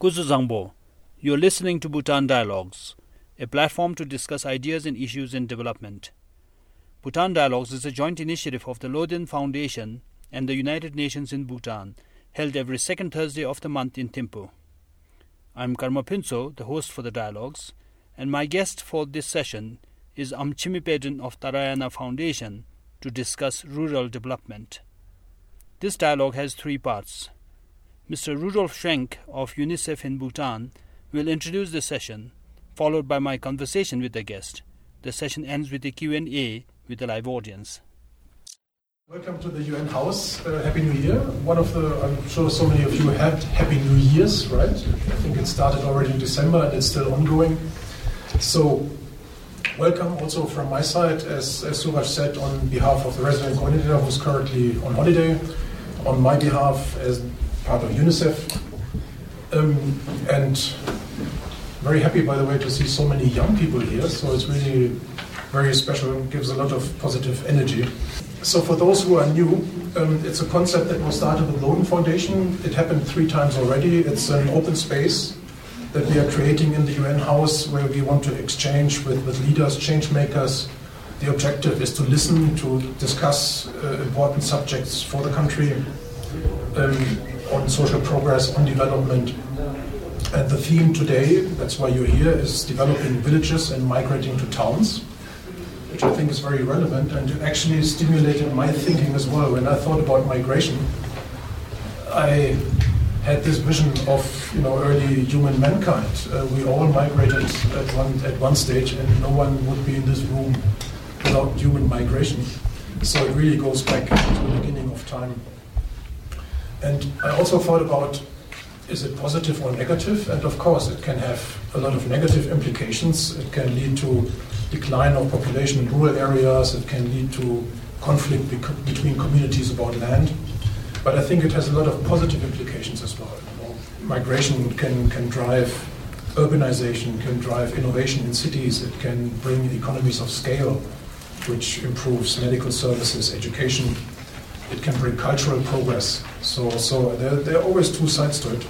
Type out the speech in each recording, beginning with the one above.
Kuzu Zangpo. You're listening to Bhutan Dialogues, a platform to discuss ideas and issues in development. Bhutan Dialogues is a joint initiative of the Loden Foundation and the United Nations in Bhutan, held every second Thursday of the month in Thimphu. I'm Karma Phuntsho, the host for the dialogues, and my guest for this session is Aum Chime Paden of Tarayana Foundation to discuss rural development. This dialogue has three parts. Mr. Rudolf Schwenk of UNICEF in Bhutan will introduce the session, followed by my conversation with the guest. The session ends with a Q&A with the live audience. Welcome to the UN House. Uh, Happy New Year. One of the, I'm sure so many of you had Happy New Year's, right? I think it started already in December and it's still ongoing. So, welcome also from my side, as, as Suraj said, on behalf of the resident coordinator who's currently on holiday, on my behalf as part of UNICEF. Um, and very happy, by the way, to see so many young people here. So it's really very special and gives a lot of positive energy. So for those who are new, um, it's a concept that was started with Loden Foundation. It happened three times already. It's an open space that we are creating in the UN House where we want to exchange with, with leaders, change makers. The objective is to listen, to discuss uh, important subjects for the country um, on social progress, on development. And the theme today, that's why you're here, is developing villages and migrating to towns which I think is very relevant and actually stimulated my thinking as well. When I thought about migration, I had this vision of you know early human mankind. Uh, we all migrated at one at one stage, and no one would be in this room without human migration. So it really goes back to the beginning of time. And I also thought about is it positive or negative? And of course, it can have a lot of negative implications. It can lead to decline of population in rural areas. It can lead to conflict bec- between communities about land. But I think it has a lot of positive implications as well. You know, migration can, can drive urbanization, can drive innovation in cities. It can bring economies of scale, which improves medical services, education. It can bring cultural progress. So, so there, there are always two sides to it.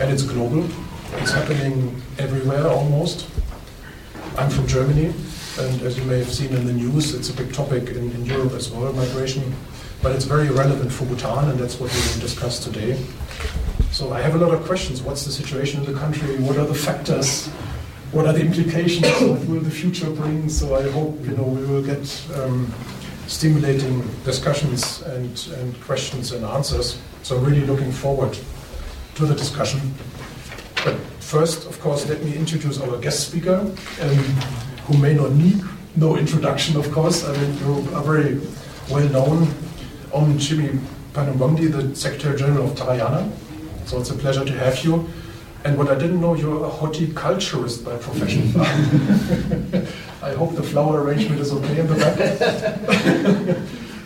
And it's global. It's happening everywhere almost. I'm from Germany, and as you may have seen in the news, it's a big topic in, in Europe as well, migration. But it's very relevant for Bhutan, and that's what we will discuss today. So I have a lot of questions. What's the situation in the country? What are the factors? What are the implications? What will the future bring? So I hope you know we will get um, stimulating discussions and, and questions and answers. So really looking forward to the discussion. But first, of course, let me introduce our guest speaker, um, who may not need no introduction, of course. I mean, you are very well known. Om Chimi Panumbondi, the Secretary General of Tarayana. So it's a pleasure to have you. And what I didn't know, you're a horticulturist by profession. I hope the flower arrangement is okay in the back.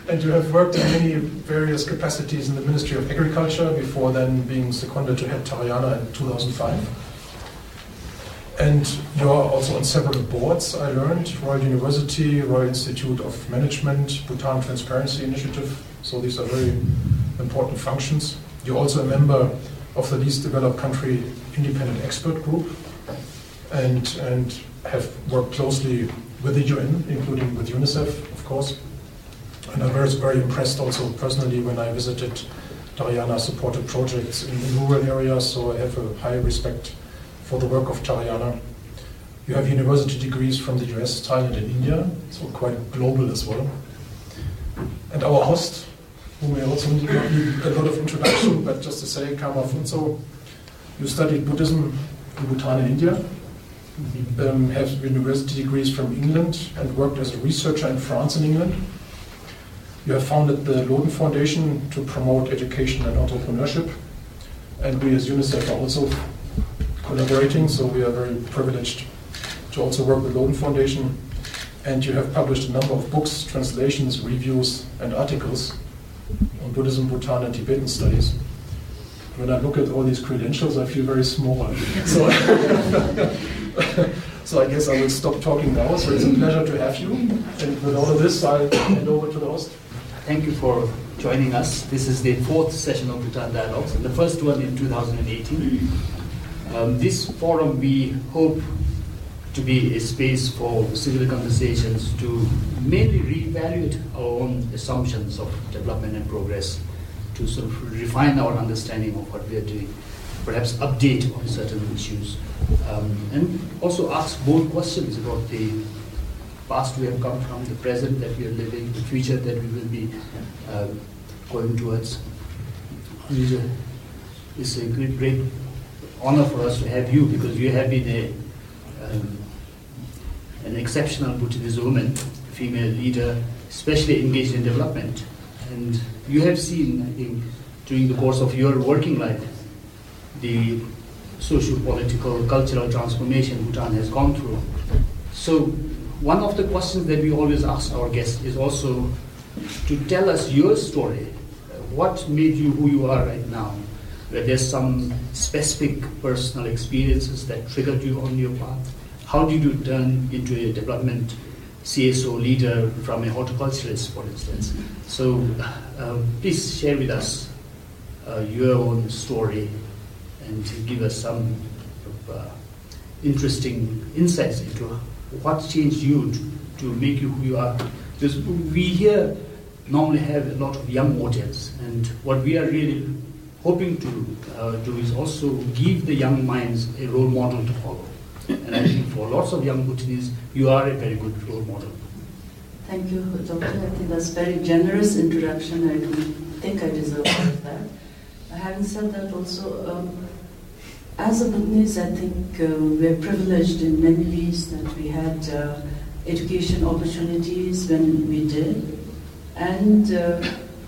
and you have worked in many various capacities in the Ministry of Agriculture before then being seconded to head Tarayana in 2005. And you're also on several boards, I learned Royal University, Royal Institute of Management, Bhutan Transparency Initiative. So these are very important functions. You're also a member of the least developed country independent expert group and, and have worked closely with the UN, including with UNICEF, of course. And I was very impressed also personally when I visited Tarayana supported projects in, rural areas, so I have a high respect for the work of Tarayana. You have university degrees from the US, Thailand, and India, so quite global as well. And our host, who may also need a lot of introduction, but just to say, Karma Phuntsho, you studied Buddhism in Bhutan and India, um, have university degrees from England, and worked as a researcher in France and England. You have founded the Loden Foundation to promote education and entrepreneurship, and we as UNICEF are also collaborating, so we are very privileged to also work with Loden Foundation. And you have published a number of books, translations, reviews, and articles on Buddhism, Bhutan, and Tibetan studies. When I look at all these credentials, I feel very small. So, so I guess I will stop talking now. So it's a pleasure to have you. And with all of this, I'll hand over to the host. Thank you for joining us. This is the fourth session of Bhutan Dialogues, and the first one in 2018. Um, this forum, we hope to be a space for civil conversations to mainly reevaluate our own assumptions of development and progress, to sort of refine our understanding of what we are doing, perhaps update on certain issues, um, and also ask bold questions about the past we have come from, the present that we are living, the future that we will be uh, going towards. It's a great, great honor for us to have you because you have been a, um, an exceptional Bhutanese woman, female leader, especially engaged in development. And you have seen, I think, during the course of your working life, the socio-political, cultural transformation Bhutan has gone through. So one of the questions that we always ask our guests is also to tell us your story. What made you who you are right now? Were there some specific personal experiences that triggered you on your path? How did you turn into a development CSO leader from a horticulturist, for instance? So uh, please share with us uh, your own story and give us some uh, interesting insights into what changed you to, to make you who you are. Because we here normally have a lot of young audience, and what we are really hoping to uh, do is also give the young minds a role model to follow. And I think for lots of young Bhutanese, you are a very good role model. Thank you, Doctor. I think that's a very generous introduction. I don't think I deserve that. Having said that, also, um, as a Bhutanese, I think uh, we're privileged in many ways that we had uh, education opportunities when we did. And uh,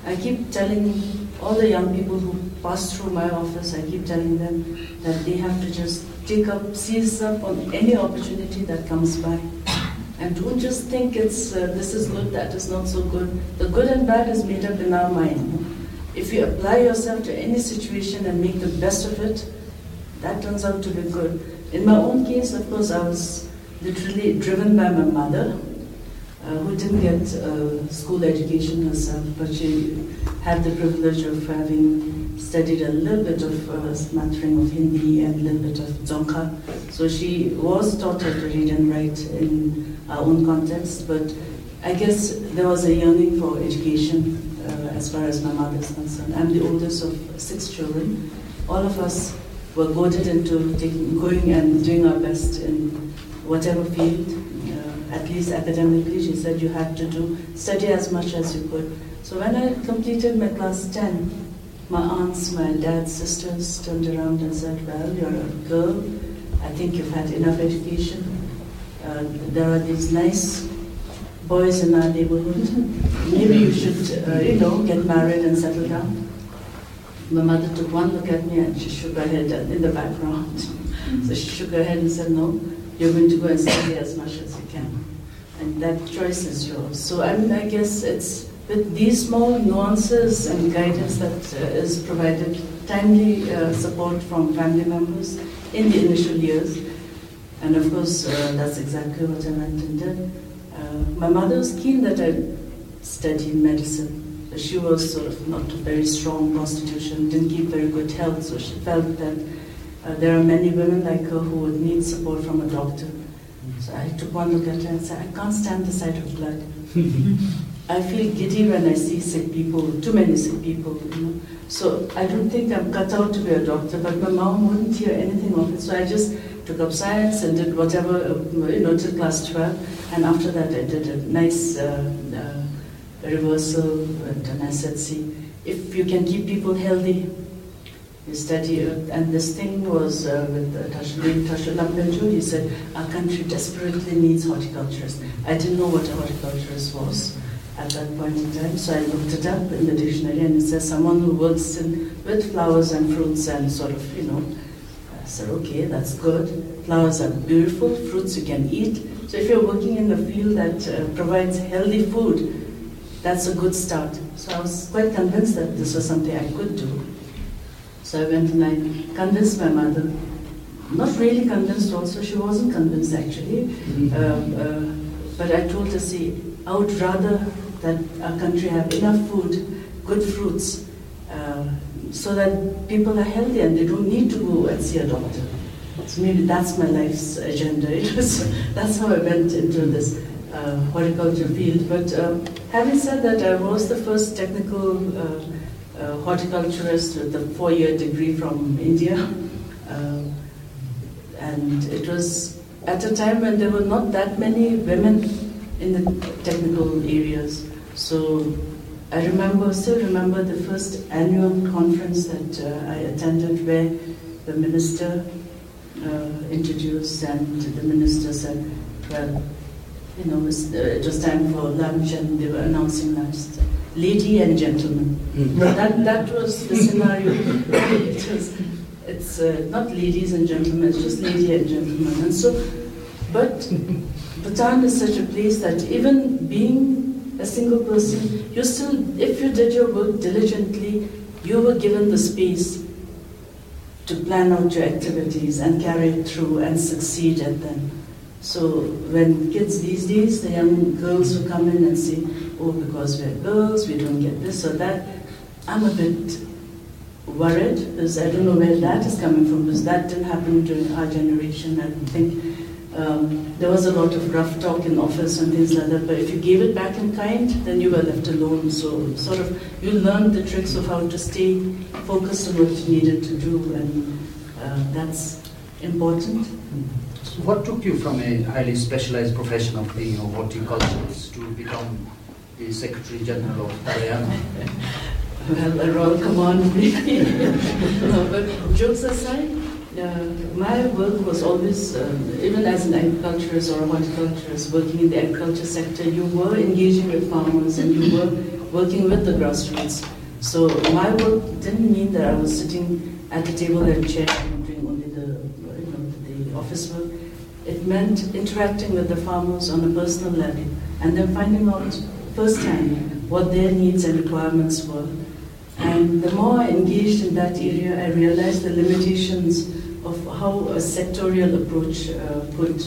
I keep telling all the young people who pass through my office, I keep telling them that they have to just take up, seize up on any opportunity that comes by. And don't just think it's uh, this is good, that is not so good. The good and bad is made up in our mind. If you apply yourself to any situation and make the best of it, that turns out to be good. In my own case, of course, I was literally driven by my mother, uh, who didn't get uh, school education herself, but she had the privilege of having studied a little bit of uh, smattering of Hindi and a little bit of Dzongkha. So she was taught how to read and write in our own context, but I guess there was a yearning for education uh, as far as my mother is concerned. I'm the oldest of six children. All of us were goaded into taking, going and doing our best in whatever field, uh, at least academically. She said you had to do study as much as you could. So when I completed my class 10, my aunts, my dad's sisters turned around and said, Well, you're a girl. I think you've had enough education. Uh, there are these nice boys in our neighborhood. Maybe you should, uh, you know, get married and settle down. My mother took one look at me and she shook her head in the background. so she shook her head and said, No, you're going to go and study as much as you can. And that choice is yours. So I mean, I guess it's with these small nuances and guidance that uh, is provided, timely uh, support from family members in the initial years. And of course, uh, that's exactly what I went and did. Uh, my mother was keen that I study medicine she was sort of not a very strong constitution, didn't keep very good health, so she felt that uh, there are many women like her who would need support from a doctor. So I took one look at her and said, I can't stand the sight of blood. I feel giddy when I see sick people, too many sick people, you know. So I don't think I'm cut out to be a doctor, but my mom wouldn't hear anything of it. So I just took up science and did whatever, uh, you know, till class 12. And after that, I did a nice uh, uh, reversal, see, if you can keep people healthy, you study, and this thing was uh, with uh, Tashulam he said, our country desperately needs horticulturists. I didn't know what a horticulturist was at that point in time, so I looked it up in the dictionary, and it says someone who works in, with flowers and fruits and sort of, you know, I said, okay, that's good. Flowers are beautiful, fruits you can eat. So if you're working in a field that uh, provides healthy food, that's a good start. So I was quite convinced that this was something I could do. So I went and I convinced my mother. Not really convinced also, she wasn't convinced actually. Mm-hmm. Uh, uh, but I told her, see, I would rather that our country have enough food, good fruits, uh, so that people are healthy and they don't need to go and see a doctor. So maybe that's my life's agenda. It was, that's how I went into this uh, horticulture field. But um, having said that, I was the first technical uh, uh, horticulturist with a four-year degree from India. Uh, and it was at a time when there were not that many women in the technical areas. So I remember, still remember the first annual conference that uh, I attended where the minister uh, introduced and the minister said, well, you know, it was, uh, it was time for lunch and they were announcing lunch. Lady and gentleman. Mm. that, that was the scenario. it was, it's uh, not ladies and gentlemen, it's just lady and gentleman. And so, but Bhutan is such a place that even being a single person, you still, if you did your work diligently, you were given the space to plan out your activities and carry it through and succeed at them. So when kids these days, the young girls who come in and say, oh, because we're girls, we don't get this or that, I'm a bit worried because I don't know where that is coming from because that didn't happen during our generation. I think um, there was a lot of rough talk in office and things like that, but if you gave it back in kind, then you were left alone. So, sort of, you learned the tricks of how to stay focused on what you needed to do, and uh, that's important. What took you from a highly specialized profession of being a horticulturist to become the Secretary General of Tarayana? well, a royal command, maybe. no, but jokes aside, uh, my work was always, uh, even as an agriculturist or a horticulturist, working in the agriculture sector, you were engaging with farmers and you were working with the grassroots. So my work didn't mean that I was sitting at a table and chair and doing only the, you know, the office work. It meant interacting with the farmers on a personal level and then finding out firsthand what their needs and requirements were. And the more I engaged in that area, I realized the limitations of how a sectorial approach uh, could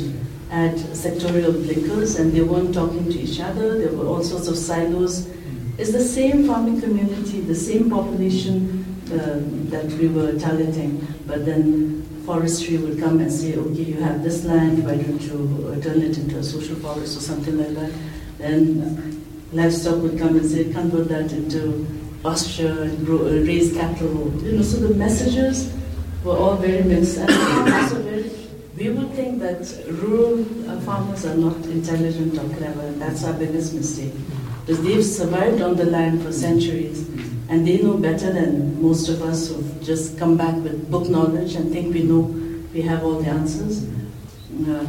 add sectorial blinkers, and they weren't talking to each other. There were all sorts of silos. It's the same farming community, the same population uh, that we were targeting, but then forestry would come and say, okay, you have this land, why don't you uh, turn it into a social forest or something like that? Then livestock would come and say, convert that into pasture and grow, uh, raise cattle. You know, so the messages were all very mixed. And also very, we would think that rural uh, farmers are not intelligent or clever, and that's our biggest mistake. Because they've survived on the land for centuries, and they know better than most of us who've just come back with book knowledge and think we know we have all the answers. Uh,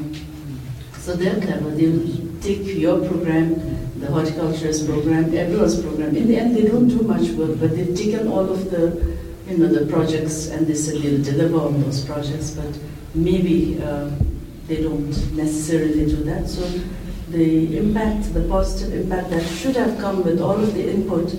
so they're clever. They'll take your program, the horticulturist program, everyone's program. In the end, they don't do much work, but they've taken all of the you know, the projects and they said they'll deliver on those projects, but maybe uh, they don't necessarily do that. So the impact, the positive impact that should have come with all of the input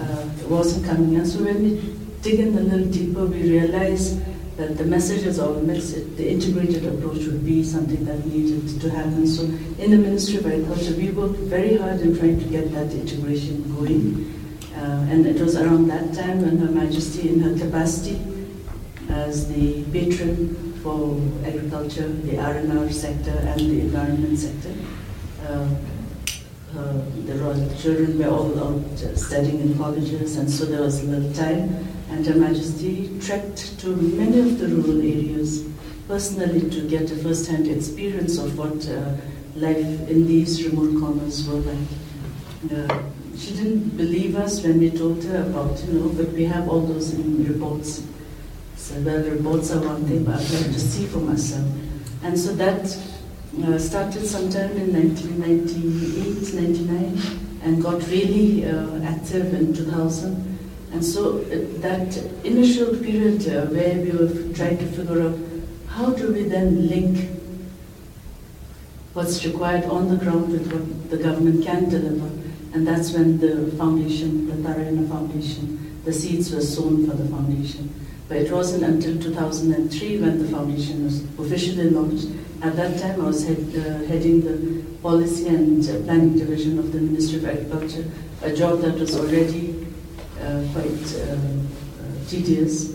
uh, wasn't coming. And so when we dig in a little deeper, we realize that the messages all mixed. The integrated approach would be something that needed to happen. So in the Ministry of Agriculture, we worked very hard in trying to get that integration going. Uh, and it was around that time when Her Majesty, in her capacity as the patron for agriculture, the R&R sector, and the environment sector, uh, uh, the royal children were all out studying in colleges, and so there was little time. And Her Majesty trekked to many of the rural areas personally to get a first-hand experience of what uh, life in these remote corners were like. Uh, she didn't believe us when we told her about, you know, but we have all those reports. So the reports are one thing, but I'd like to see for myself. And so that uh, started sometime in 1998, 99, and got really uh, active in 2000. And so uh, that initial period uh, where we were trying to figure out how do we then link what's required on the ground with what the government can deliver and that's when the foundation, the Tarayana Foundation, the seeds were sown for the foundation. But it wasn't until 2003 when the foundation was officially launched. At that time, I was head, uh, heading the policy and uh, planning division of the Ministry of Agriculture, a job that was already uh, quite uh, uh, tedious.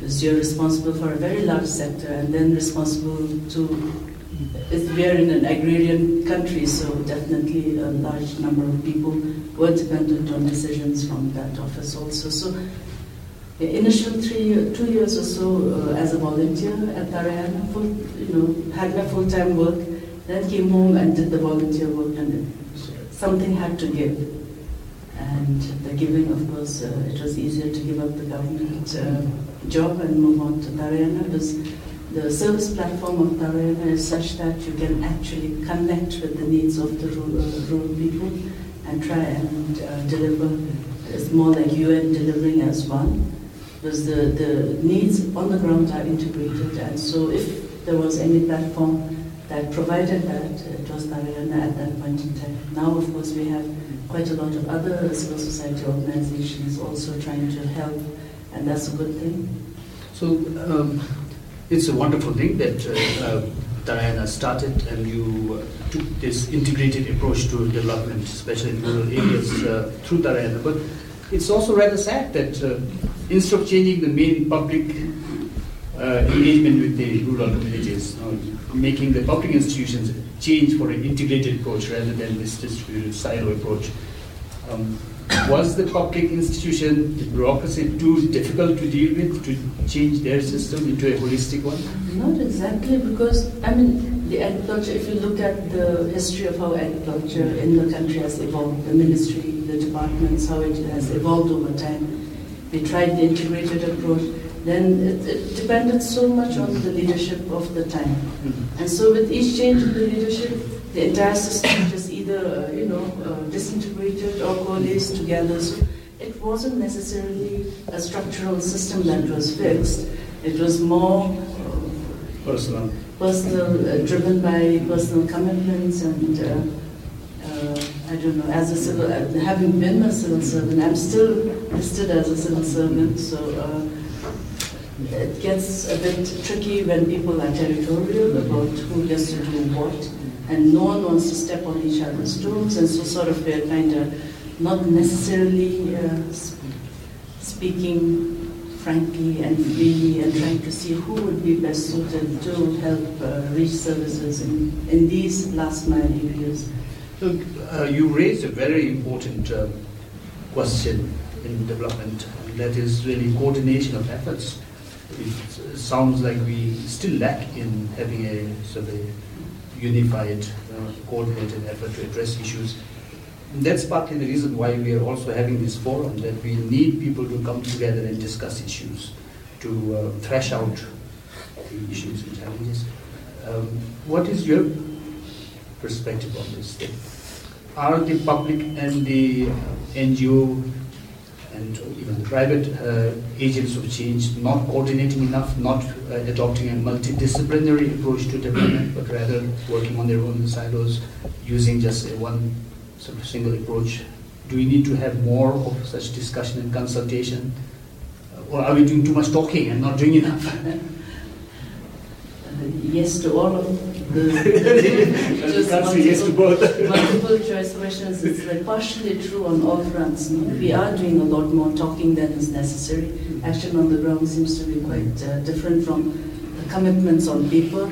because you're responsible for a very large sector and then responsible to we are in an agrarian country, so definitely a large number of people were dependent on decisions from that office also. So, initial three, two years or so uh, as a volunteer at Tarayana, full, you know, had my full-time work, then came home and did the volunteer work, and something had to give. And the giving, of course, uh, it was easier to give up the government uh, job and move on to Tarayana because the service platform of Tarayana is such that you can actually connect with the needs of the rural, uh, rural people and try and uh, deliver. It's more like UN delivering as one, because the, the needs on the ground are integrated. And so if there was any platform that provided that, it was Tarayana at that point in time. Now, of course, we have quite a lot of other civil society organizations also trying to help, and that's a good thing. So, um, it's a wonderful thing that uh, uh, started and you uh, took this integrated approach to development, especially in rural areas uh, through Tarayana. But it's also rather sad that uh, instead of changing the main public uh, engagement with the rural communities, you know, making the public institutions change for an integrated approach rather than this distributed silo approach. Um, was the public institution, the bureaucracy too difficult to deal with to change their system into a holistic one? Not exactly, because I mean, the agriculture, if you look at the history of how agriculture in the country has evolved, the ministry, the departments, how it has evolved over time, we tried the integrated approach. Then it, it depended so much on the leadership of the time. Mm-hmm. And so, with each change in the leadership, the entire system just uh, you know, uh, disintegrated or coalesced together. So it wasn't necessarily a structural system that was fixed. It was more uh, personal, personal, uh, driven by personal commitments and. Uh, I don't know, as a civil, having been a civil servant, I'm still listed as a civil servant, so it gets a bit tricky when people are territorial about who gets to do what and no one wants to step on each other's toes, and so sort of we're kind of not necessarily uh, speaking frankly and freely and trying to see who would be best suited to help uh, reach services in, in these last mile areas. Look, uh, you raised a very important uh, question in development, and that is really coordination of efforts. It sounds like we still lack in having a a unified, uh, coordinated effort to address issues. And that's partly the reason why we are also having this forum, that we need people to come together and discuss issues, to uh, thrash out the issues and challenges. Um, what is your perspective on this? Are the public and the NGO and even private uh, agents of change not coordinating enough, not uh, adopting a multidisciplinary approach to development, but rather working on their own silos, using just one sort of single approach. Do we need to have more of such discussion and consultation? Or are we doing too much talking and not doing enough? yes to all of the, just multiple, yes to both. multiple choice questions. It's like partially true on all fronts. No? We are doing a lot more talking than is necessary. Action on the ground seems to be quite uh, different from the commitments on paper.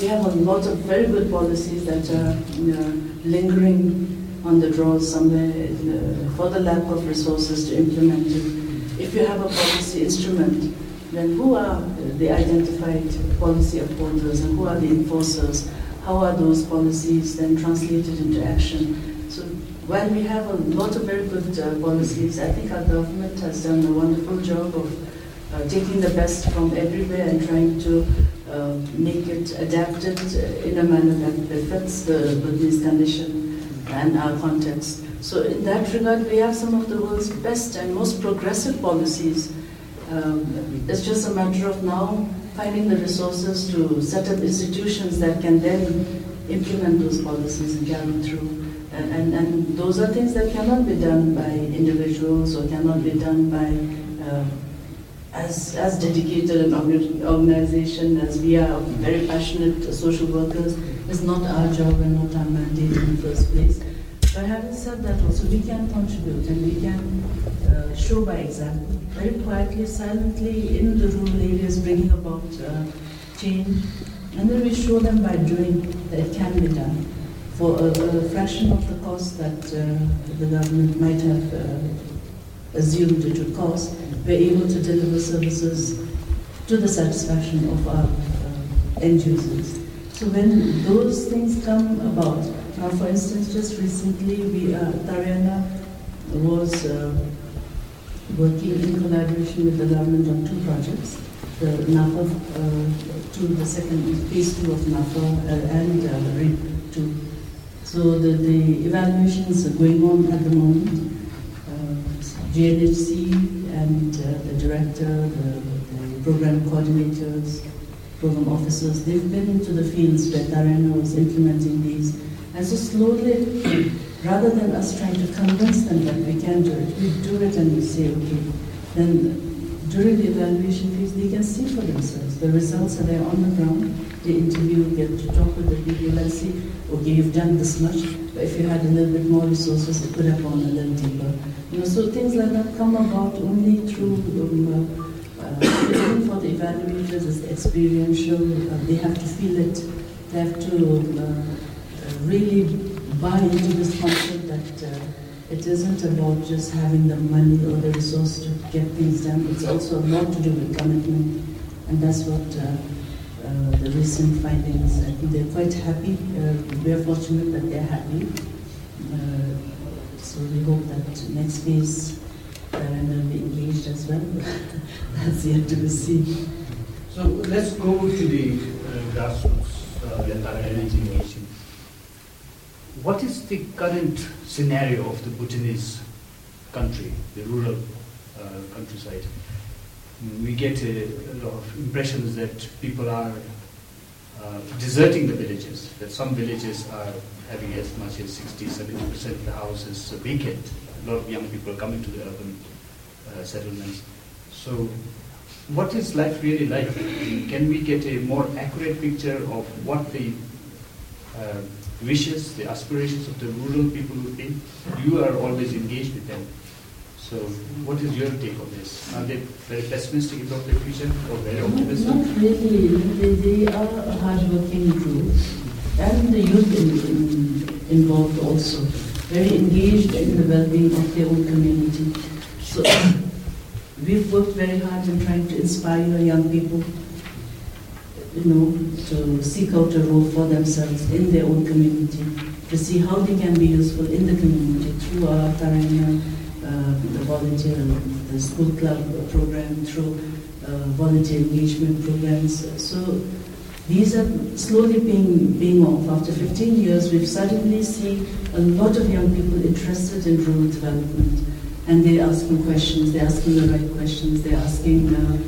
We have a lot of very good policies that are you know, lingering on the drawers somewhere the, for the lack of resources to implement it. If you have a policy instrument then who are the identified policy upholders and who are the enforcers? How are those policies then translated into action? So while we have a lot of very good uh, policies, I think our government has done a wonderful job of uh, taking the best from everywhere and trying to uh, make it adapted in a manner that befits the Bhutanese condition and our context. So in that regard, we have some of the world's best and most progressive policies um, it's just a matter of now finding the resources to set up institutions that can then implement those policies and carry through. And, and, and, those are things that cannot be done by individuals or cannot be done by uh, as, as dedicated an organization as we are, very passionate social workers. It's not our job and not our mandate in the first place. But having said that, also we can contribute and we can uh, show by example, very quietly, silently in the rural areas, bringing about uh, change. And then we show them by doing that it can be done for a, a fraction of the cost that uh, the government might have uh, assumed it would cost. We're able to deliver services to the satisfaction of our uh, end users. So when those things come about, now for instance, just recently, we uh, Tarayana was uh, working in collaboration with the government on two projects, the NAPA uh, to the second phase two of NAPA uh, and uh, REAP 2. So the, the evaluations are going on at the moment. Uh, GNHC and uh, the director, the, the program coordinators, program officers, they've been into the fields where Tarayana was implementing these. And so slowly, rather than us trying to convince them that we can do it, we do it and we say, okay, then during the evaluation phase, they can see for themselves. The results are there on the ground. They interview, get to talk with the people and see, okay, you've done this much, but if you had a little bit more resources, it could have gone a little deeper. You know, so things like that come about only through um, uh, for the evaluators, it's experiential. Uh, they have to feel it. They have to uh, really buy into this concept that uh, it isn't about just having the money or the resource to get things done. It's also a lot to do with commitment, and that's what uh, uh, the recent findings. I think they're quite happy. Uh, we're fortunate that they're happy. Uh, so we hope that next phase Karen will be engaged as well. that's yet to be seen. So let's go to the uh, grassroots uh, is engaged in. What is the current scenario of the Bhutanese country, the rural uh, countryside? We get a, a lot of impressions that people are uh, deserting the villages, that some villages are having as much as 60 70% of the houses vacant. A lot of young people are coming to the urban uh, settlements. So, what is life really like? Can we get a more accurate picture of what the uh, wishes, the aspirations of the rural people would be? You are always engaged with them. So, what is your take on this? Are they very pessimistic about the future or very optimistic? Not really. They, they are a hardworking group, and the youth in, in, involved also, very engaged in the well-being of their own community. So we've worked very hard in trying to inspire young people, you know, to seek out a role for themselves in their own community, to see how they can be useful in the community through our Tarayana, uh, the volunteer, the school club program, through uh, volunteer engagement programs. So these are slowly being, being off. After 15 years, we've suddenly seen a lot of young people interested in rural development. And they're asking questions, they're asking the right questions, they're asking uh,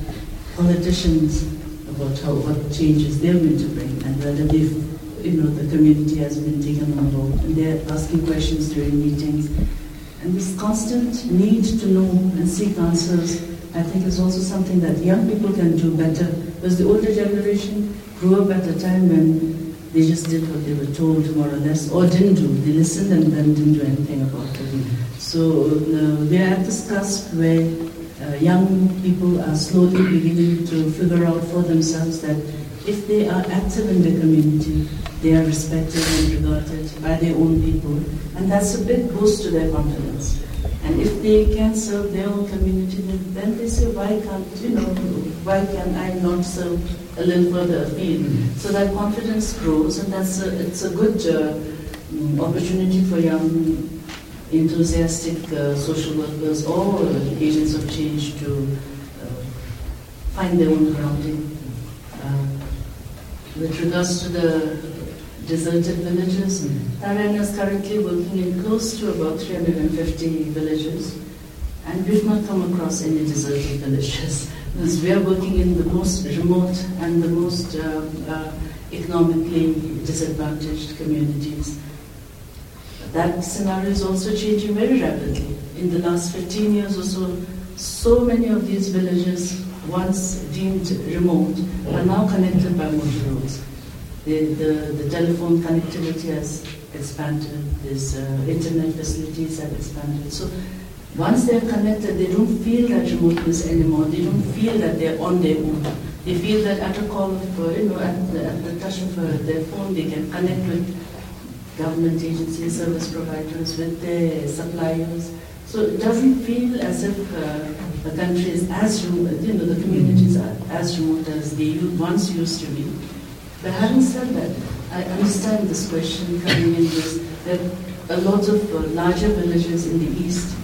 politicians about how, what changes they're going to bring and whether they've, you know, the community has been taken on board. And they're asking questions during meetings. And this constant need to know and seek answers, I think, is also something that young people can do better. Because the older generation grew up at a time when they just did what they were told, more or less, or didn't do. They listened and then didn't do anything about it. So uh, we are at this cusp where uh, young people are slowly beginning to figure out for themselves that if they are active in the community, they are respected and regarded by their own people, and that's a big boost to their confidence. And if they can serve their own community, then, then they say, why can't, you know, why can I not serve a little further afield? So that confidence grows, and that's a, it's a good uh, opportunity for young, enthusiastic uh, social workers or agents of change to uh, find their own grounding. Uh, with regards to the deserted villages. Tarayana is currently working in close to about 350 villages, and we've not come across any deserted villages. Because we are working in the most remote and the most uh, economically disadvantaged communities. That scenario is also changing very rapidly. In the last 15 years or so, so many of these villages, once deemed remote, are now connected by motor roads. The, the, the telephone connectivity has expanded, this uh, internet facilities have expanded. So once they're connected, they don't feel that remoteness anymore. They don't feel that they're on their own. They feel that at a call of, you know, at the, at the touch of their phone, they can connect with government agencies, service providers, with their suppliers. So it doesn't feel as if uh, the country is as remote, you know, the communities are as remote as they once used to be. But having said that, I understand this question coming in is that a lot of uh, larger villages in the east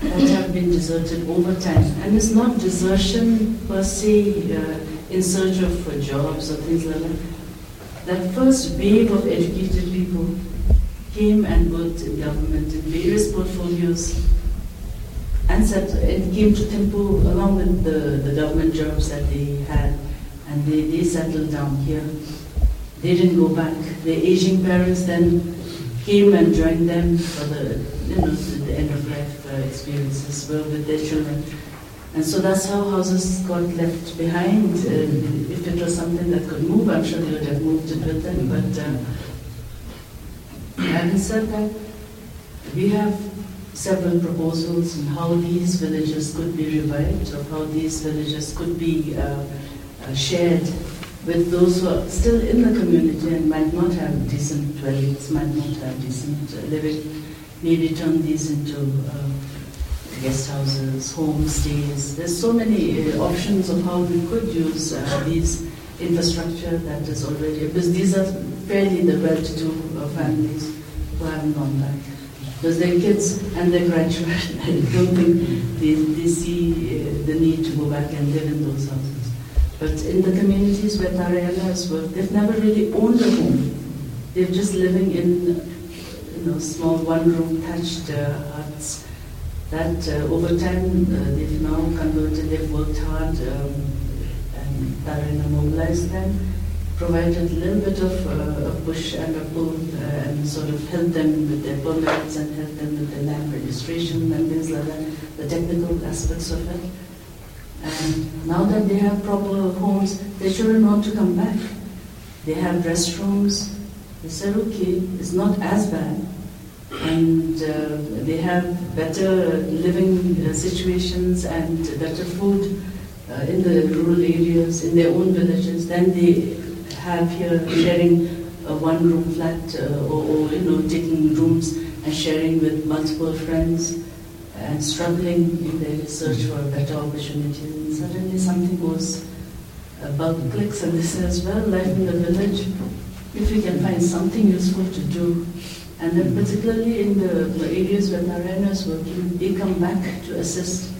that have been deserted over time. And it's not desertion per se uh, in search of uh, jobs or things like that. That first wave of educated people came and worked in government in various portfolios and, set, and came to Thimphu along with the, the government jobs that they had and they, they settled down here. They didn't go back. Their aging parents then came and joined them for the, you know, the end of life uh, experiences were with their children. And so that's how houses got left behind. Uh, if it was something that could move, I'm sure they would have moved it with them. But uh, having said that, we have several proposals on how these villages could be revived, or how these villages could be uh, uh, shared with those who are still in the community and might not have decent dwellings, might not have decent uh, living, maybe turn these into uh, guest houses, homestays. There's so many uh, options of how we could use uh, these infrastructure that is already, because these are fairly the well-to-do uh, families who haven't gone back. Because their kids and their grandchildren, I don't think they, they see uh, the need to go back and live in those houses. But in the communities where Tarayana has worked, they've never really owned a home. They're just living in you know, small one-room thatched uh, huts that uh, over time uh, they've now converted, they've worked hard um, and Tarayana mobilized them, provided a little bit of uh, a push and a pull uh, and sort of helped them with their permits and helped them with their land registration and things like that, the technical aspects of it. And now that they have proper homes, they children want to come back. They have restrooms. They said, okay, it's not as bad. And uh, they have better living uh, situations and better food uh, in the rural areas, in their own villages than they have here sharing a one-room flat uh, or, or, you know, taking rooms and sharing with multiple friends and struggling in their search for better opportunity. And suddenly something goes about clicks and they say well, life in the village, if we can find something useful to do. And then particularly in the, areas where Tarayana is working, they come back to assist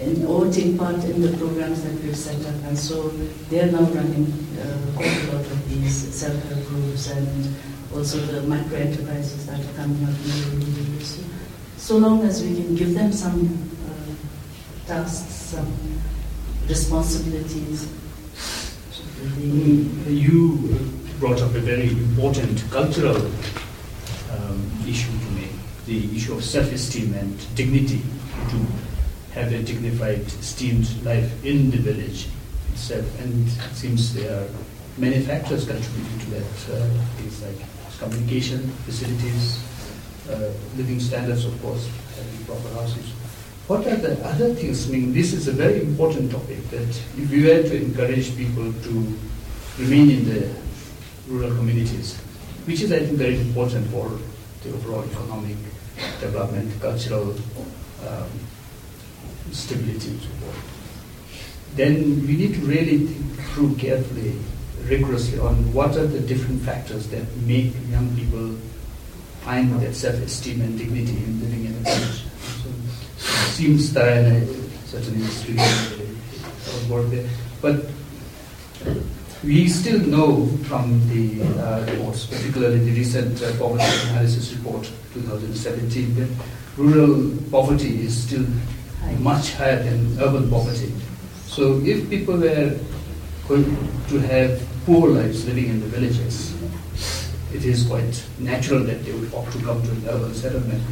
in, or take part in the programs that we've set up. And so they are now running uh, quite a lot of these self-help groups and also the micro enterprises that are coming up in the so long as we can give them some uh, tasks, some responsibilities. You brought up a very important cultural um, issue to me, the issue of self-esteem and dignity, to have a dignified, esteemed life in the village itself. And it seems there are many factors contributing to that, uh, things like communication, facilities, uh, living standards, of course, having proper houses. What are the other things? I mean, this is a very important topic that if we were to encourage people to remain in the rural communities, which is, I think, very important for the overall economic development, cultural um, stability, and so forth, then we need to really think through carefully, rigorously on what are the different factors that make young people find that self-esteem and dignity in living in a village. So it seems that I certainly is work there. But we still know from the uh, reports, particularly the recent uh, poverty analysis report 2017, that rural poverty is still much higher than urban poverty. So if people were going to have poor lives living in the villages, it is quite natural that they would opt to come to an urban settlement.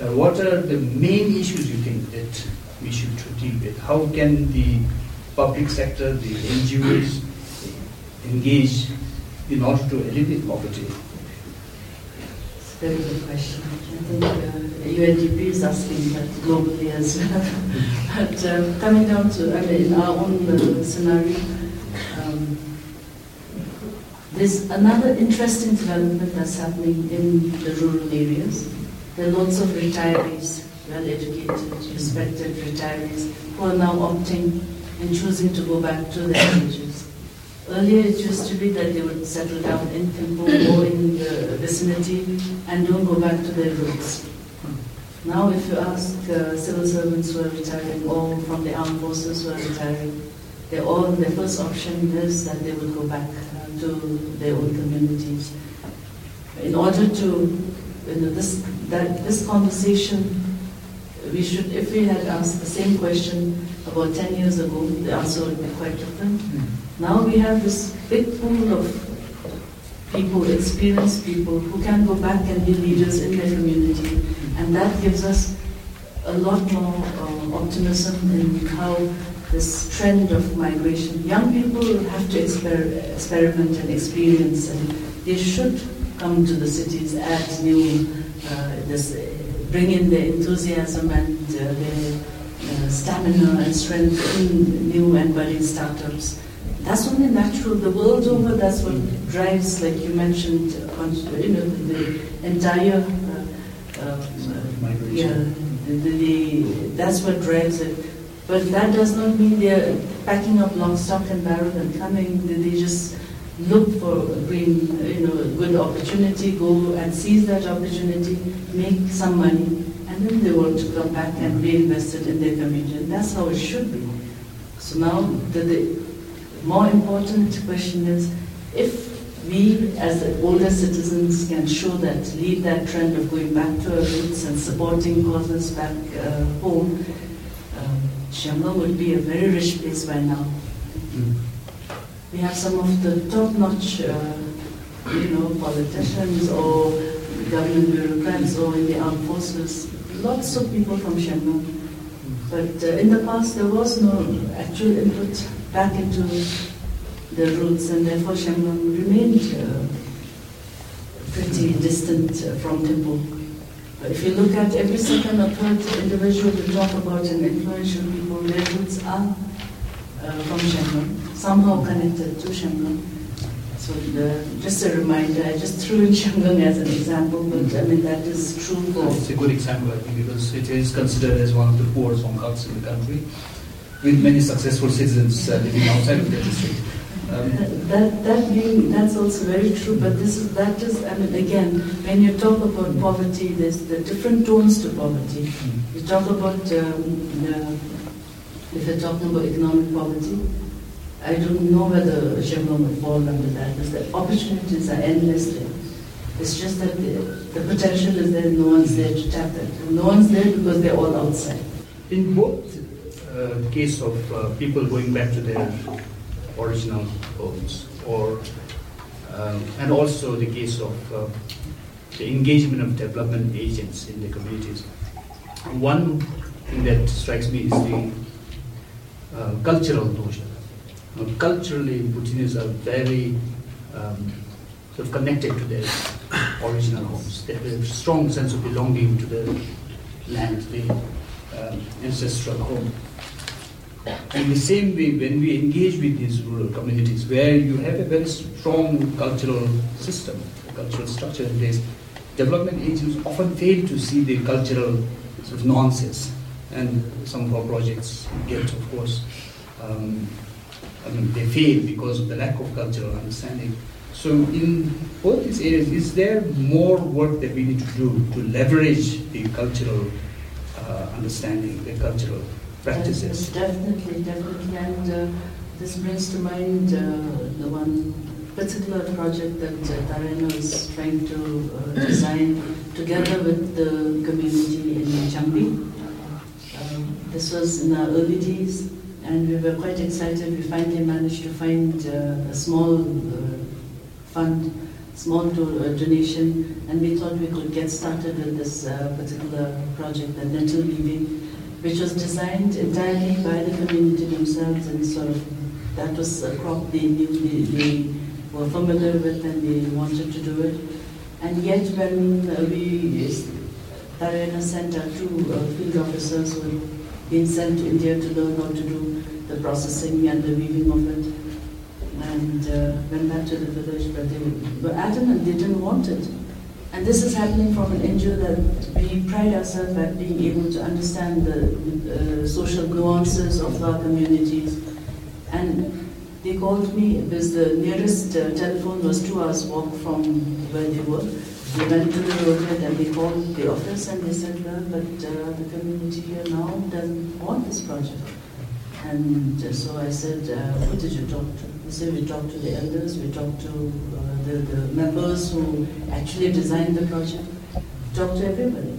Uh, what are the main issues you think that we should deal with? How can the public sector, the NGOs engage in order to eliminate poverty? Very good question. I think uh, UNDP is asking that globally as well. but uh, coming down to, I mean, in our own uh, scenario, um, there's another interesting development that's happening in the rural areas. There are lots of retirees, well educated, respected retirees, who are now opting and choosing to go back to their villages. Earlier, it used to be that they would settle down in Thimphu or in the vicinity and don't go back to their roots. Now, if you ask uh, civil servants who are retiring or from the armed forces who are retiring, they all their first option is that they will go back uh, to their own communities. In order to, you know, this that this conversation, we should, if we had asked the same question about 10 years ago, the answer would be quite different. Now we have this big pool of people, experienced people, who can go back and be leaders in their community. And that gives us a lot more uh, optimism in how this trend of migration, young people have to exper- experiment and experience, and they should come to the cities, add new, uh, this, bring in their enthusiasm and uh, their uh, stamina and strength in new and budding startups. That's only natural. The world over, that's what drives, like you mentioned, you know, the entire uh, uh, yeah, the, the, that's what drives it. But that does not mean they're packing up long stock and barrel and coming. They just look for a green, you know, good opportunity, go and seize that opportunity, make some money, and then they want to come back and be invested in their community. And that's how it should be. So now the, the more important question is if we as older citizens can show that, lead that trend of going back to our roots and supporting causes back uh, home, um, would be a very rich place by now. Mm. We have some of the top-notch, uh, you know, politicians or government bureaucrats or in the armed forces. Lots of people from Shenmue. But uh, in the past, there was no actual input back into the roots, and therefore Shenmue remained uh, pretty distant uh, from. But if you look at every second or third individual we talk about and influential people, their roots are uh, from Shenmue, somehow connected to Shenmue. So the, just a reminder, I just threw in as an example, but I mean that is true for... It's a good example, I think, because it is considered as one of the poorest Dzongkhags in the country, with many successful citizens uh, living outside of the district. Um, that that being that's also very true, but this is that is I mean again when you talk about poverty, there's the different tones to poverty. Mm. You talk about um, the, if you're talking about economic poverty, I don't know whether Chevron would fall under that because the opportunities are endless there. It's just that the, the potential is there, no one's there to tap it. No one's there because they're all outside. In both uh, case of uh, people going back to their original homes, or um, and also the case of uh, the engagement of development agents in the communities. One thing that strikes me is the uh, cultural notion culturally, Bhutanese are very um, sort of connected to their original homes. They have a strong sense of belonging to the land, the um, ancestral home. In the same way, when we engage with these rural communities, where you have a very strong cultural system, cultural structure in place, development agents often fail to see the cultural sort of nuances. And some of our projects get, of course, um, I mean, they fail because of the lack of cultural understanding. So in both these areas, is there more work that we need to do to leverage the cultural uh, understanding, the cultural practices? Definitely, definitely. And uh, this brings to mind uh, the one particular project that uh, Tarayana is trying to uh, design together with the community in Chambi. Um, this was in our early days and we were quite excited. We finally managed to find uh, a small uh, fund, small uh, donation, and we thought we could get started with this uh, particular project, the nettle weaving, which was designed entirely by the community themselves, and sort of that was a crop they knew they, they were familiar with, and they wanted to do it. And yet, when uh, we, Tarayana sent our two uh, field officers who had been sent to India to learn how to do the processing and the weaving of it, and uh, went back to the village, but they were adamant they didn't want it. And this is happening from an NGO that we pride ourselves at being able to understand the uh, social nuances of our communities. And they called me because the nearest uh, telephone was two hours walk from where they were. They went to the roadhead and they called the office and they said, well, but uh, the community here now doesn't want this project. And uh, so I said, uh, who did you talk to? Said, we talked to the elders, we talked to uh, the, the members who actually designed the project, talked to everybody.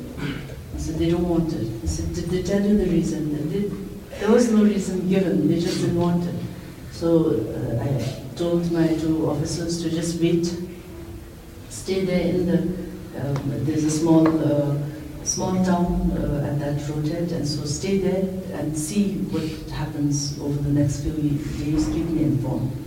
I said, they don't want it. He said, did they tell you the reason? They, there was no reason given, they just didn't want it. So uh, I told my two officers to just wait, stay there in the, um, there's a small uh, small town uh, at that roadhead, and so stay there and see what happens over the next few days. Keep me informed.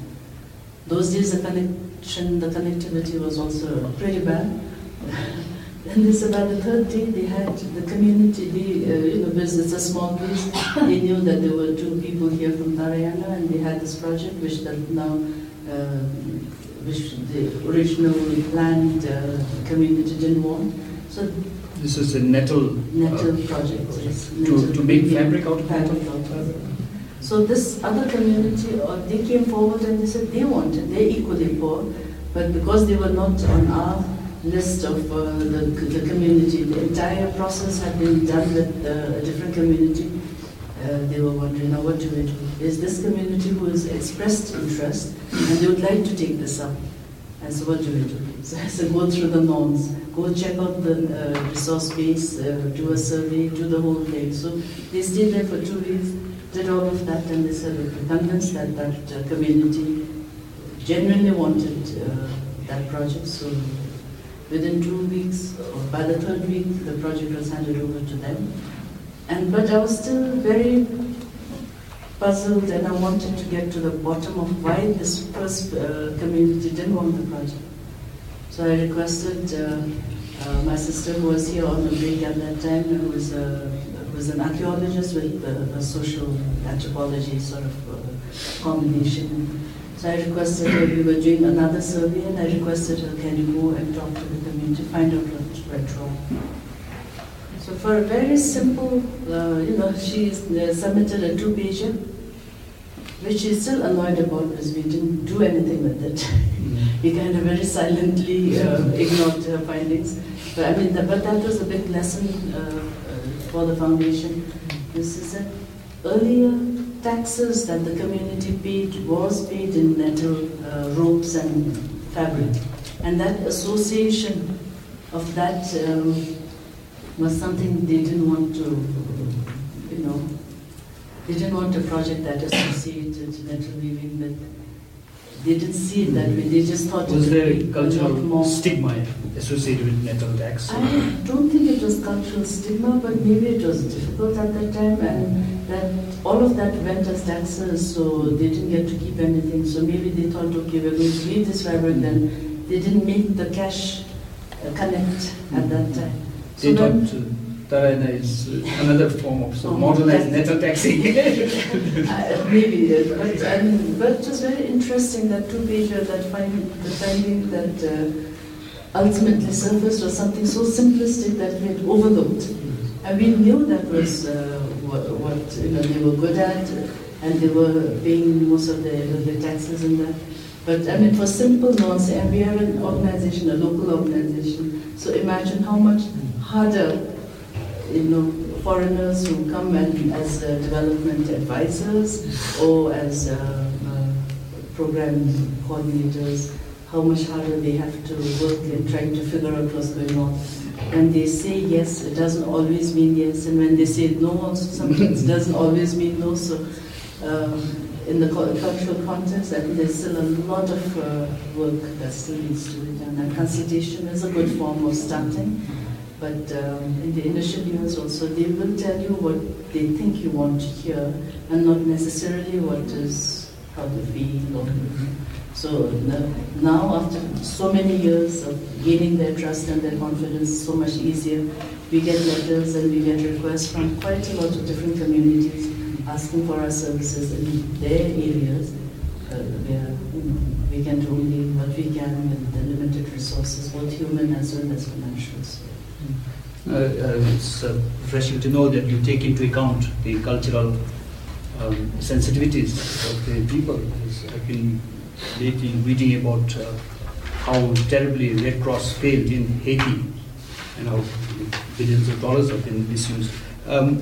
Those days, the connection, the connectivity was also pretty bad. and this about the third day, they had the community, the, uh, you know, because it's a small place, they knew that there were two people here from Tarayana, and they had this project which that now, uh, which the originally planned uh, community didn't want. So this is a nettle, nettle uh, project. Yes, to, to make fabric out of fabric nettle. So this other community, uh, they came forward and they said they wanted, they're equally poor, but because they were not on our list of uh, the, the community, the entire process had been done with uh, a different community. Uh, they were wondering, now what do we do? Is this community who has expressed interest and they would like to take this up? And so what do we do? So I said, go through the norms, go check out the uh, resource base, uh, do a survey, do the whole thing. So they stayed there for two weeks, did all of that, and they said, we're convinced that that uh, community genuinely wanted uh, that project. So within two weeks, or by the third week, the project was handed over to them. And but I was still very puzzled, and I wanted to get to the bottom of why this first uh, community didn't want the project. So I requested uh, uh, my sister, who was here on the break at that time, who was, a, was an archaeologist with a, a social anthropology sort of uh, combination. So I requested her, we were doing another survey, and I requested her, can you go and talk to the community, find out what went wrong. So for a very simple, uh, you know, she uh, submitted a two-pager, which she's still annoyed about because we didn't do anything with it. we kind of very silently uh, ignored her findings. But I mean, the, but that was a big lesson uh, uh, for the foundation. This is that earlier taxes that the community paid was paid in nettle, uh, ropes, and fabric, and that association of that um, was something they didn't want to, you know, they didn't want a project that associated nettle weaving with they didn't see it that way. They just thought it was there a cultural stigma associated with nettle tax? I don't think it was cultural stigma, but maybe it was difficult at that time, and that all of that went as taxes, so they didn't get to keep anything. So maybe they thought, okay, we're going to leave this fabric. Then they didn't make the cash uh, connect at that time. So they thought Tarayana is another form of so oh, modernized netto taxi. uh, maybe, but, um, but it was very interesting that two pager that find the finding that uh, ultimately surfaced was something so simplistic that we had overlooked. And we knew that was uh, what, what, you know, they were good at, and they were paying most of their, their taxes and that. But I mean, for simple nonsense, and we are an organization, a local organization, so imagine how much harder you know, foreigners who come and as uh, development advisors or as uh, uh, program coordinators, how much harder they have to work in trying to figure out what's going on. When they say yes, it doesn't always mean yes, and when they say no, also sometimes it doesn't always mean no. So, um, in the cultural context, I think there's still a lot of uh, work that still needs to be done, and consultation is a good form of starting. But um, in the initial years also, they will tell you what they think you want to hear and not necessarily what is how they feel or So now, after so many years of gaining their trust and their confidence, so much easier. We get letters and we get requests from quite a lot of different communities asking for our services in their areas. Uh, where you know, we can do only what we can with the limited resources, both human as well as financial. Uh, uh, it's uh, refreshing to know that you take into account the cultural um, sensitivities of the people. I've been lately reading about uh, how terribly Red Cross failed in Haiti and how billions of dollars have been misused. Um,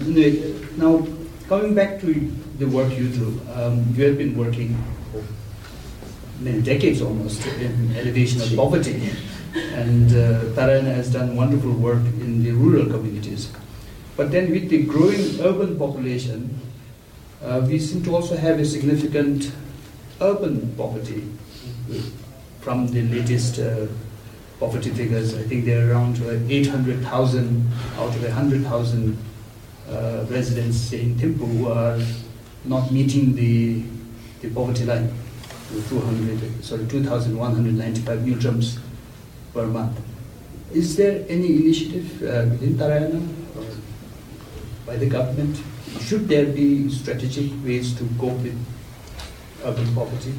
now, coming back to the work you do, um, you have been working for many decades almost in elevation of poverty, and uh, Tarayana has done wonderful work in the rural communities. But then, with the growing urban population, uh, we seem to also have a significant urban poverty from the latest uh, poverty figures. I think there are around uh, 800,000 out of 100,000 uh, residents in Thimphu who are not meeting the, the poverty line. 200, sorry, 2,195 ngultrums per month. Is there any initiative uh, within Tarayana or by the government? Should there be strategic ways to cope with urban poverty?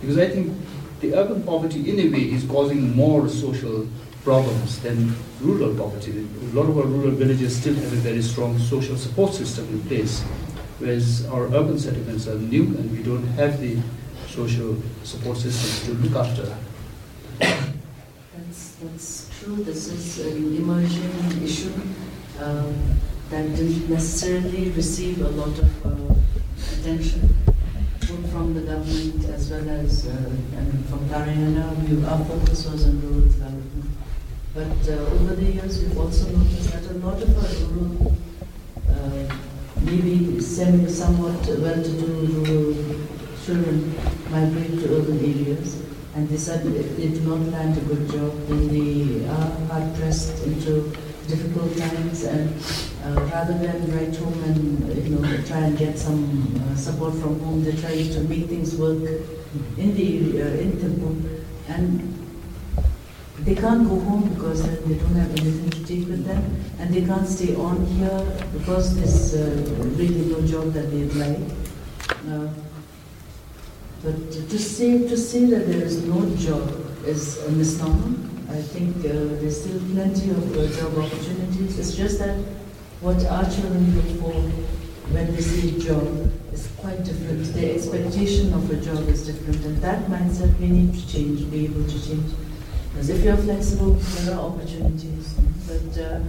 Because I think the urban poverty, in a way, is causing more social problems than rural poverty. A lot of our rural villages still have a very strong social support system in place, whereas our urban settlements are new and we don't have the social support systems to look after. That's, true. This is an emerging issue um, that didn't necessarily receive a lot of uh, attention both from the government as well as uh, and from Tarayana. Our focus was on rural development. But uh, over the years, we've also noticed that a lot of our rural, uh, maybe semi, somewhat well-to-do rural children migrate to urban areas and they said if they do not land a good job, then they are hard pressed into difficult times. And uh, rather than write home and you know try and get some uh, support from home, they try to make things work in the uh, in Thimphu. And they can't go home because then they don't have anything to take with them. And they can't stay on here because there's uh, really no job that they'd like. But to say to say that there is no job is a misnomer. I think uh, there's still plenty of uh, job opportunities. It's just that what our children look for when they see a job is quite different. Their expectation of a job is different, and that mindset we need to change, be able to change. Because if you're flexible, there are opportunities. But uh,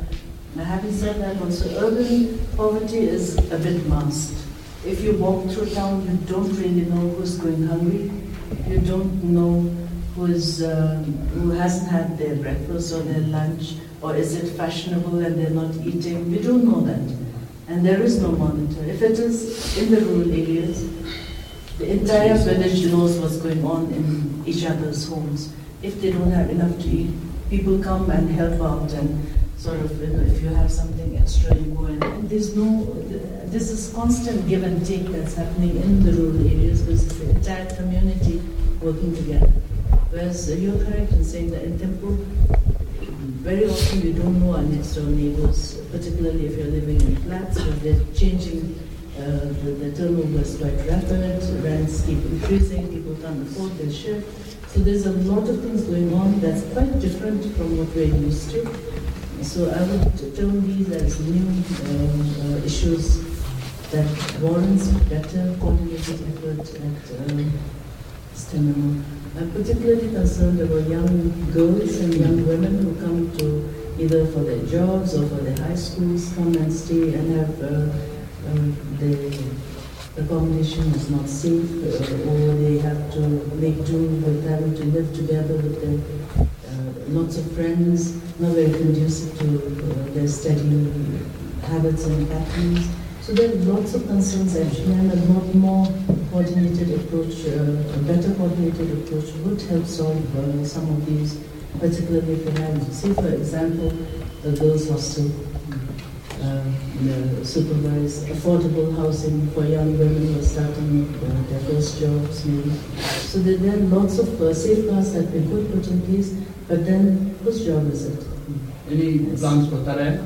having said that, also urban poverty is a bit masked. If you walk through town, you don't really know who's going hungry. You don't know who's, um, who hasn't had their breakfast or their lunch, or is it fashionable and they're not eating. We don't know that. And there is no monitor. If it is in the rural areas, the entire village knows what's going on in each other's homes. If they don't have enough to eat, people come and help out and sort of, you know, if you have something extra, you go in. And there's no, this is constant give and take that's happening in the rural areas because the entire community working together. Whereas you're correct in saying that in Thimphu, very often you don't know our next door neighbors, particularly if you're living in flats where they're changing, uh, the, the turnover is quite rapid, rents keep increasing, people can't afford their shift. So there's a lot of things going on that's quite different from what we're used to. So I would term these as new um, uh, issues that warrants better coordinated effort at um, STEM. I'm particularly concerned about young girls and young women who come to either for their jobs or for their high schools, come and stay and have uh, um, the accommodation is not safe uh, or they have to make do with having to live together with their uh, lots of friends not very conducive to uh, their study habits and patterns. So there are lots of concerns actually, and a lot more coordinated approach, uh, a better coordinated approach would help solve uh, some of these, particularly if you have, say for example, the girls' hostel. uh, supervise affordable housing for young women who are starting uh, their first jobs, maybe. So there, there are lots of uh, safeguards that we could put in place, but then whose job is it? Any Yes. plans for Tara?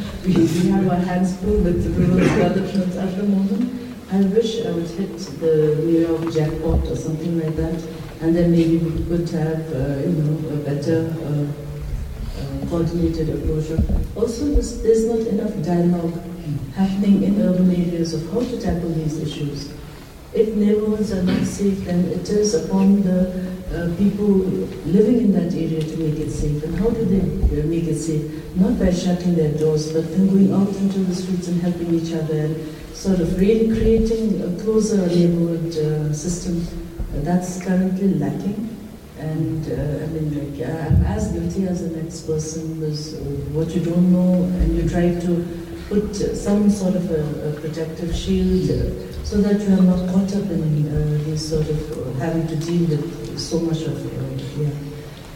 we, we have our hands full with the rural development at the moment. I wish I would hit the New jackpot or something like that, and then maybe we could have, uh, you know, a better uh, uh, coordinated approach. Also, there's not enough dialogue happening in urban areas of how to tackle these issues. If neighborhoods are not safe, then it is upon the uh, people living in that area to make it safe. And how do they uh, make it safe? Not by shutting their doors, but then going out into the streets and helping each other and sort of really creating a closer neighborhood uh, system. Uh, that's currently lacking. And uh, I mean, like, I'm as guilty as the next person was uh, what you don't know, and you try to put some sort of a, a protective shield uh, so that you are not caught up in uh, these sort of having to deal with so much of uh, yeah,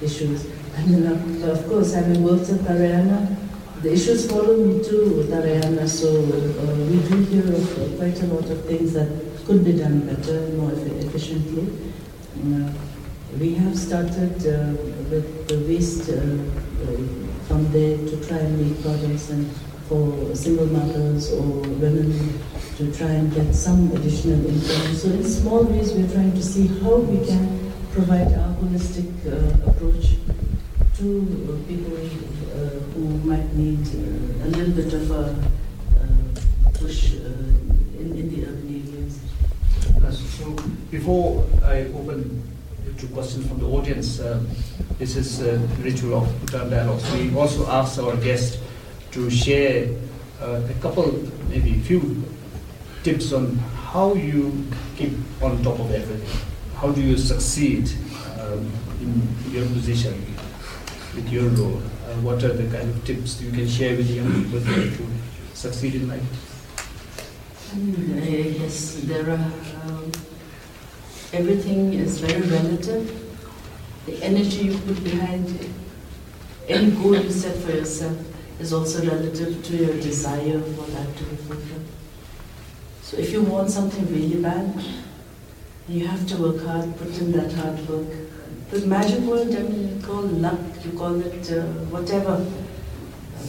issues. And then, uh, of course, having worked at Tarayana, the issues follow me too with Tarayana, so uh, we do hear of quite a lot of things that could be done better, more efficiently. We have started with the waste from there to try and make products and for single mothers or women to try and get some additional income. So in small ways, we're trying to see how we can provide our holistic uh, approach to uh, people uh, who might need uh, a little bit of a uh, push uh, in, in the urban areas. So before I open to questions from the audience, this is a ritual of Bhutan Dialogues. We also ask our guests to share uh, a couple, maybe a few tips on how you keep on top of everything. How do you succeed um, in your position with your role? Uh, what are the kind of tips you can share with young people to succeed in life? Mm, uh, Yes, there are. Um, everything is very relative. The energy you put behind it. any goal you set for yourself is also relative to your desire for that to be fulfilled. So if you want something really bad, you have to work hard, put in that hard work. The magic word, I mean, you call luck, you call it uh, whatever,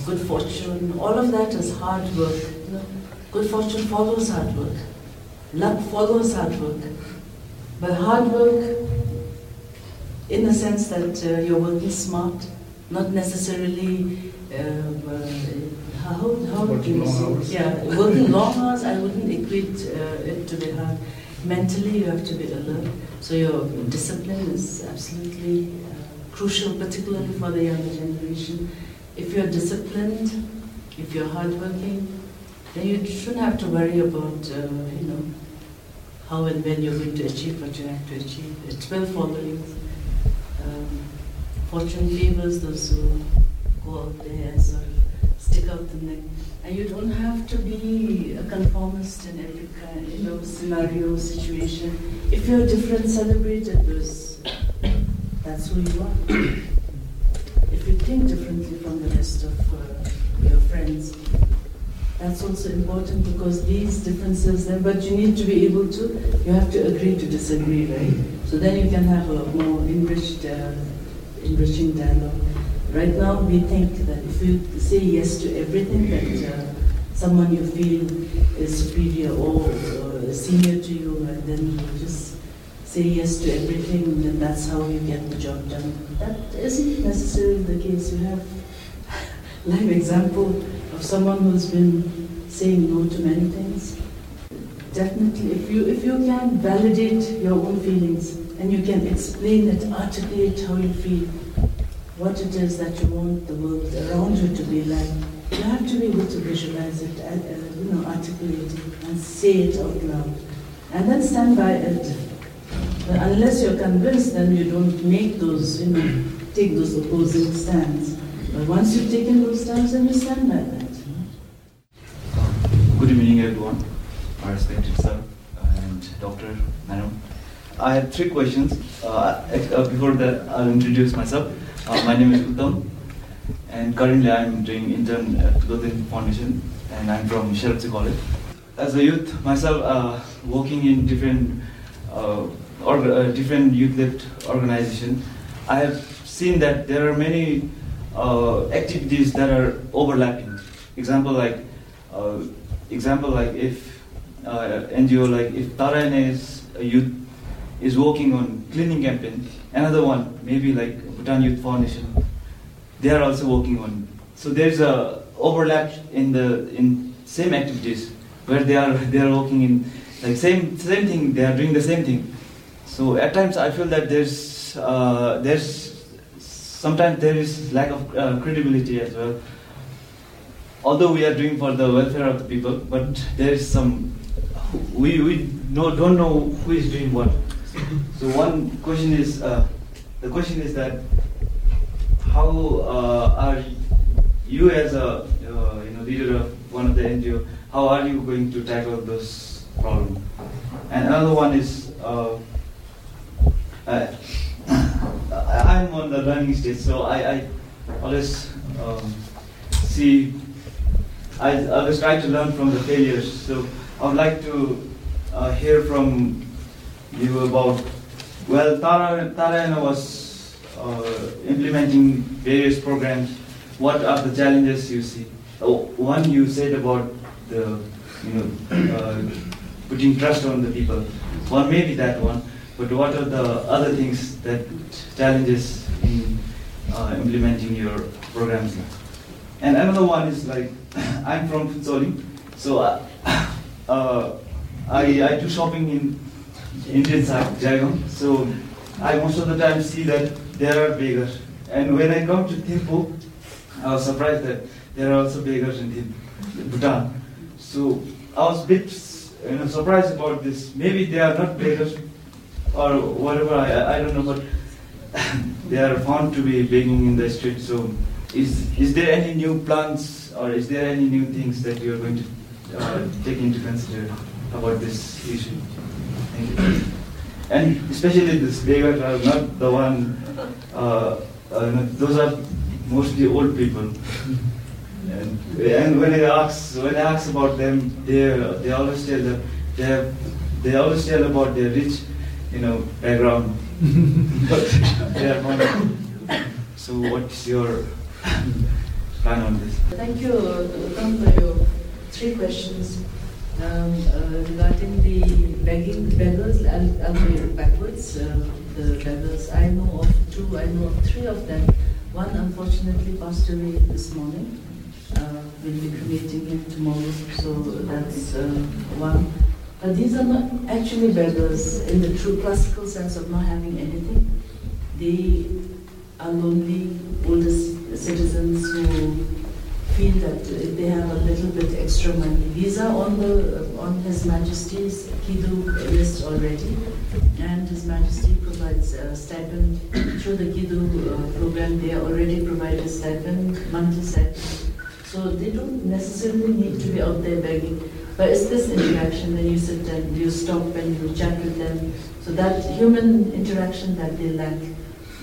good fortune, all of that is hard work. You know? Good fortune follows hard work. Luck follows hard work. But hard work, in the sense that uh, you're working smart, not necessarily. Uh, uh, how how do you hours. Yeah, working long hours. I wouldn't equate uh, it to be hard. Mentally, you have to be alert. So your discipline is absolutely uh, crucial, particularly for the younger generation. If you're disciplined, if you're hardworking, then you shouldn't have to worry about, uh, you know, how and when you're going to achieve what you have to achieve. It will follow you. Um, fortune favors those who go out there of stick out the neck. And you don't have to be a conformist in every kind, you know, scenario, situation. If you're different, celebrate it because that's who you are. If you think differently from the rest of uh, your friends, that's also important because these differences, then, but you need to be able to, you have to agree to disagree, right? So then you can have a more enriched, uh, enriching dialogue. Right now, we think that if you say yes to everything that uh, someone you feel is superior or uh, senior to you, and then you just say yes to everything, then that's how you get the job done. That isn't necessarily the case. You have live example of someone who's been saying no to many things. Definitely, if you if you can validate your own feelings and you can explain it, articulate how you feel, what it is that you want the world around you to be like, you have to be able to visualize it, and, uh, you know, articulate it, and say it out loud, and then stand by it. But unless you're convinced, then you don't make those, you know, take those opposing stands. But once you've taken those stands, then you stand by that. Good evening, everyone. My respected sir and Dr. Madam. I have three questions. Uh, uh, before that, I'll introduce myself. Uh, my name is Uttam, and currently I'm doing intern at Loden Foundation, and I'm from Sherubtse College. As a youth, myself, uh, working in different uh, or, uh, different youth-led organization, I have seen that there are many uh, activities that are overlapping. Example like, uh, example like if NGO like if Tara is a youth is working on cleaning campaign, another one maybe like Bhutan Youth Foundation, they are also working on. So there's a overlap in the in same activities where they are they are working in like same same thing. They are doing the same thing. So at times I feel that there's uh, there's sometimes there is lack of uh, credibility as well. Although we are doing for the welfare of the people, but there is some we we no, don't know who is doing what. So one question is uh, the question is that how uh, are you as a uh, you know leader of one of the NGO how are you going to tackle those problems? And another one is uh, uh, I'm on the learning stage, so I, I always um, see I always try to learn from the failures. So I would like to uh, hear from you about, well, Tara, Tara was implementing various programs. What are the challenges you see? Oh, one you said about the, you know, uh, putting trust on the people. One may be that one, but what are the other things that challenges in uh, implementing your programs? And another one is like, I'm from Phuntsholing, so uh, uh, I, I do shopping in Indian side, Jaigaon. So I most of the time see that there are beggars. And when I come to Thimphu, I was surprised that there are also beggars in Thimphu, Bhutan. So I was a bit you know, surprised about this. Maybe they are not beggars or whatever, I, I don't know, but they are found to be begging in the street. So is, is there any new plans or is there any new things that you are going to uh, take into consideration about this issue? And especially this beggars are not the one, uh, uh, those are mostly old people. And, and when I ask when I ask about them, they they always tell that they have, they always tell about their rich, you know, background. but they are not. So what's your plan on this? Thank you, Uttam, for your three questions. Um, uh, regarding the begging beggars, I'll, I'll backwards. Uh, the beggars, I know of two, I know of three of them. One unfortunately passed away this morning. Uh, we'll be cremating him tomorrow, so that's uh, one. But these are not actually beggars in the true classical sense of not having anything. They are lonely, older citizens who feel that if they have a little bit extra money. These are on the on His Majesty's Kidu list already, and His Majesty provides a stipend through the Kidu uh, program. They already provide a stipend, monthly stipend. So they don't necessarily need to be out there begging. But it's this interaction when you sit and you stop and you chat with them. So that human interaction that they lack.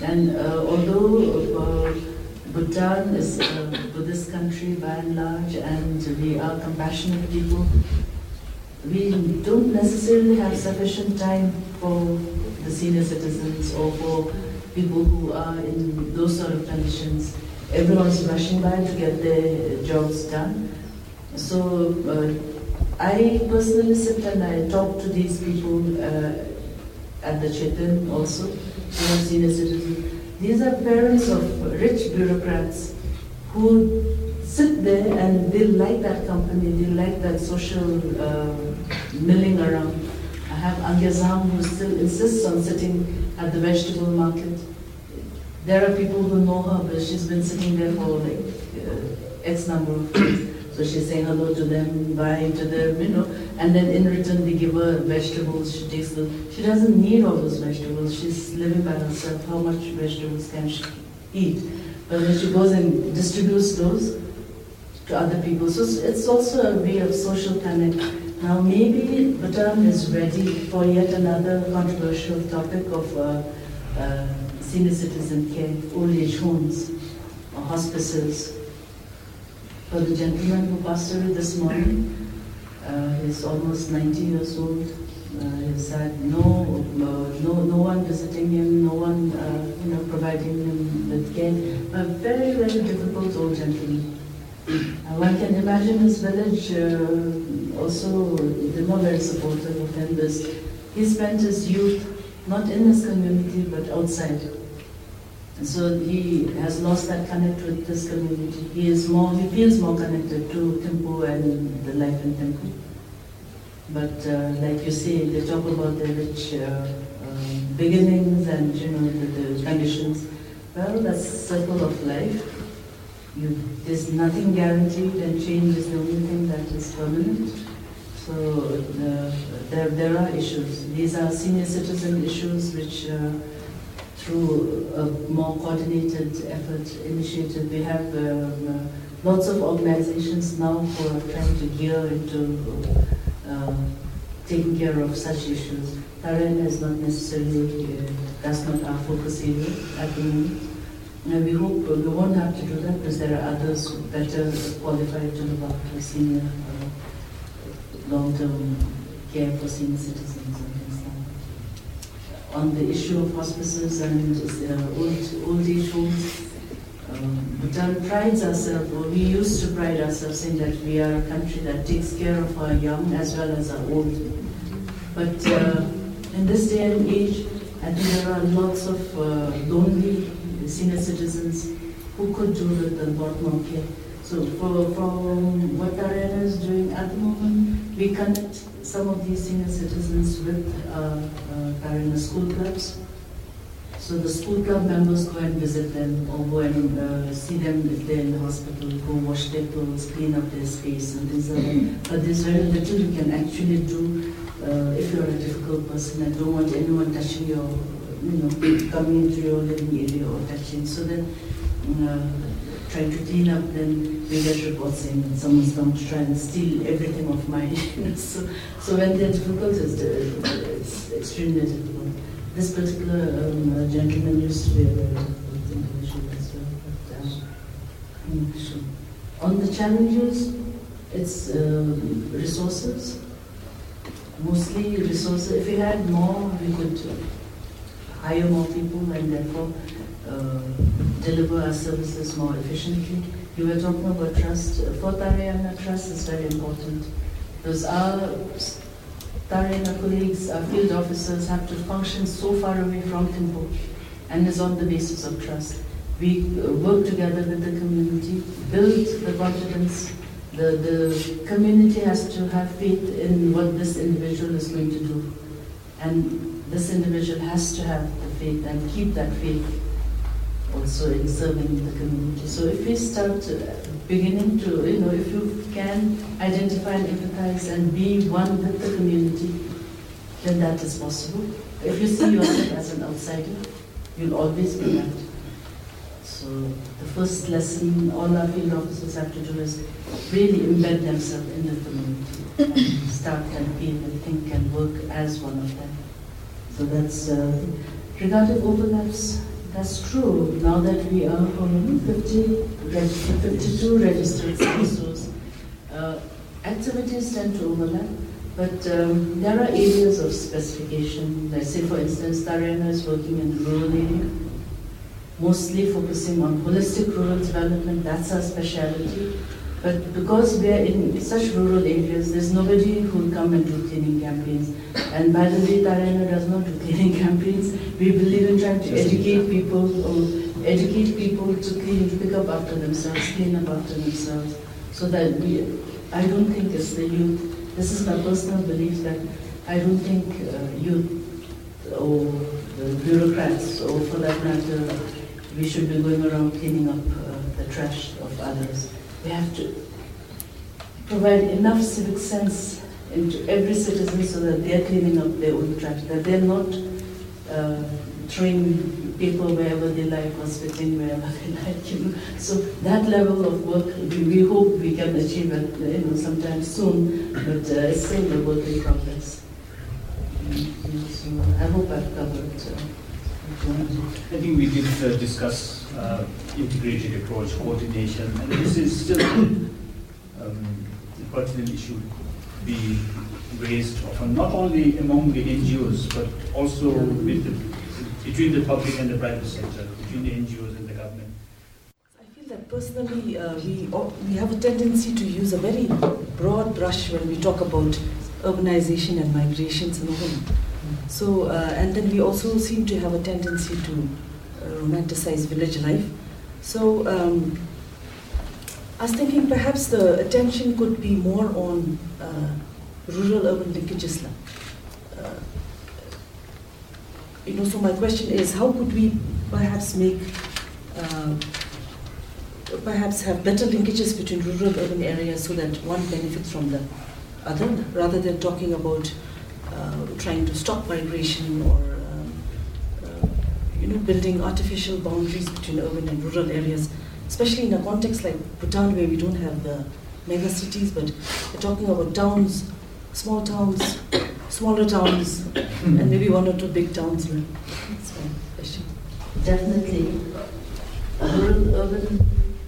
And uh, although uh, Bhutan is a Buddhist country by and large, and we are compassionate people. We don't necessarily have sufficient time for the senior citizens or for people who are in those sort of conditions. Everyone's rushing by to get their jobs done. So uh, I personally sit and I talk to these people uh, at the Chorten also, senior citizens these are parents of rich bureaucrats who sit there and they like that company, they like that social uh, milling around. I have Angezam who still insists on sitting at the vegetable market. There are people who know her, but she's been sitting there for like uh, X number of years. So she's saying hello to them, bye to them, you know, and then in return they give her vegetables. She takes them. She doesn't need all those vegetables. She's living by herself. How much vegetables can she eat? But then she goes and distributes those to other people. So it's also a way of social connect. Now maybe Bhutan is ready for yet another controversial topic of uh, uh, senior citizen care, old age homes. Or hospices. For the gentleman who passed away this morning, uh, he's almost 90 years old. Uh, he's had no, uh, no, no one visiting him, no one, uh, you know, providing him with care. A very, very difficult old gentleman. Uh, one can imagine his village also, they're not very supportive of him. He spent his youth not in his community but outside. And so he has lost that connect with this community. He is more, he feels more connected to Thimphu and the life in Thimphu. But uh, like you say, they talk about the rich uh, uh, beginnings and you know the, the, conditions. Well, that's circle of life. You, there's nothing guaranteed, and change is the only thing that is permanent. So uh, there, there are issues. These are senior citizen issues which, uh, through a more coordinated effort initiative, we have um, uh, lots of organizations now who are trying to gear into uh, taking care of such issues. Tarayana is not necessarily, uh, that's not our focus area at the moment. And we hope we won't have to do that because there are others better qualified to look after senior uh, long-term care for senior citizens and things like that. On the issue of hospices and uh, old, old age homes, um, Bhutan prides ourselves, or we used to pride ourselves in that we are a country that takes care of our young as well as our old. But uh, in this day and age, I think there are lots of uh, lonely senior citizens who could do with a lot more care. So for, from what Tarayana is doing at the moment, we connect some of these senior citizens with uh, uh, school clubs so the school club members go and visit them or go and uh, see them if they're in the hospital, go wash their clothes, clean up their space and things like that. But there's very little you can actually do uh, if you're a difficult person and don't want anyone touching your, you know, coming into your living area or touching. So then uh, trying to clean up, then we get reports saying someone's come to try and steal everything of mine. so, so when they're difficult, it's, it's extremely difficult. This particular um, uh, gentleman used to be a very good individual as well. But, um, sure. On the challenges, it's um, resources, mostly resources. If we had more, we could hire more people and therefore uh, deliver our services more efficiently. You were talking about trust. For Tarayana, trust is very important. Because our Tarayana colleagues, our field officers have to function so far away from Thimphu and is on the basis of trust. We uh, work together with the community, build the confidence. The, the community has to have faith in what this individual is going to do. And this individual has to have the faith and keep that faith also in serving the community. So if we start beginning to, you know, if you can identify and empathize and be one with the community, then that is possible. If you see yourself as an outsider, you'll always be that. So the first lesson all our field officers have to do is really embed themselves in the community and start and feel and think and work as one of them. So that's uh, regarding overlaps. That's true. Now that we are on 50, 52 registered stores, uh, activities tend to overlap, but um, there are areas of specification. Let's say, for instance, Tarayana is working in rural area, mostly focusing on holistic rural development. That's our specialty. But because we are in such rural areas, there's nobody who will come and do cleaning campaigns. And by the way, Tarayana does not do cleaning campaigns. We believe in trying to educate people or educate people to clean, to pick up after themselves, clean up after themselves. So that we, I don't think it's the youth. This is my personal belief that I don't think uh, youth or the bureaucrats or for that matter, we should be going around cleaning up uh, the trash of others. We have to provide enough civic sense into every citizen so that they're cleaning up their own trash, that they're not uh, throwing paper wherever they like or spitting wherever they like. You know? So that level of work, we, we hope we can achieve it you know, sometime soon, but uh, it's still a work in progress. so I hope I've covered uh, I think we did uh, discuss uh, integrated approach, coordination, and this is still um, a pertinent issue be raised often, not only among the NGOs, but also with the, between the public and the private sector, between the NGOs and the government. I feel that personally, uh, we, we have a tendency to use a very broad brush when we talk about urbanization and migrations in Oman. So, uh, and then we also seem to have a tendency to uh, romanticize village life. So, um, I was thinking perhaps the attention could be more on uh, rural urban linkages. Uh, you know, so my question is how could we perhaps make uh, perhaps have better linkages between rural urban areas so that one benefits from the other rather than talking about uh, trying to stop migration or you know building artificial boundaries between urban and rural areas, especially in a context like Bhutan where we don't have the mega cities, but we're talking about towns, small towns, smaller towns, and maybe one or two big towns. That's my question. Definitely, rural urban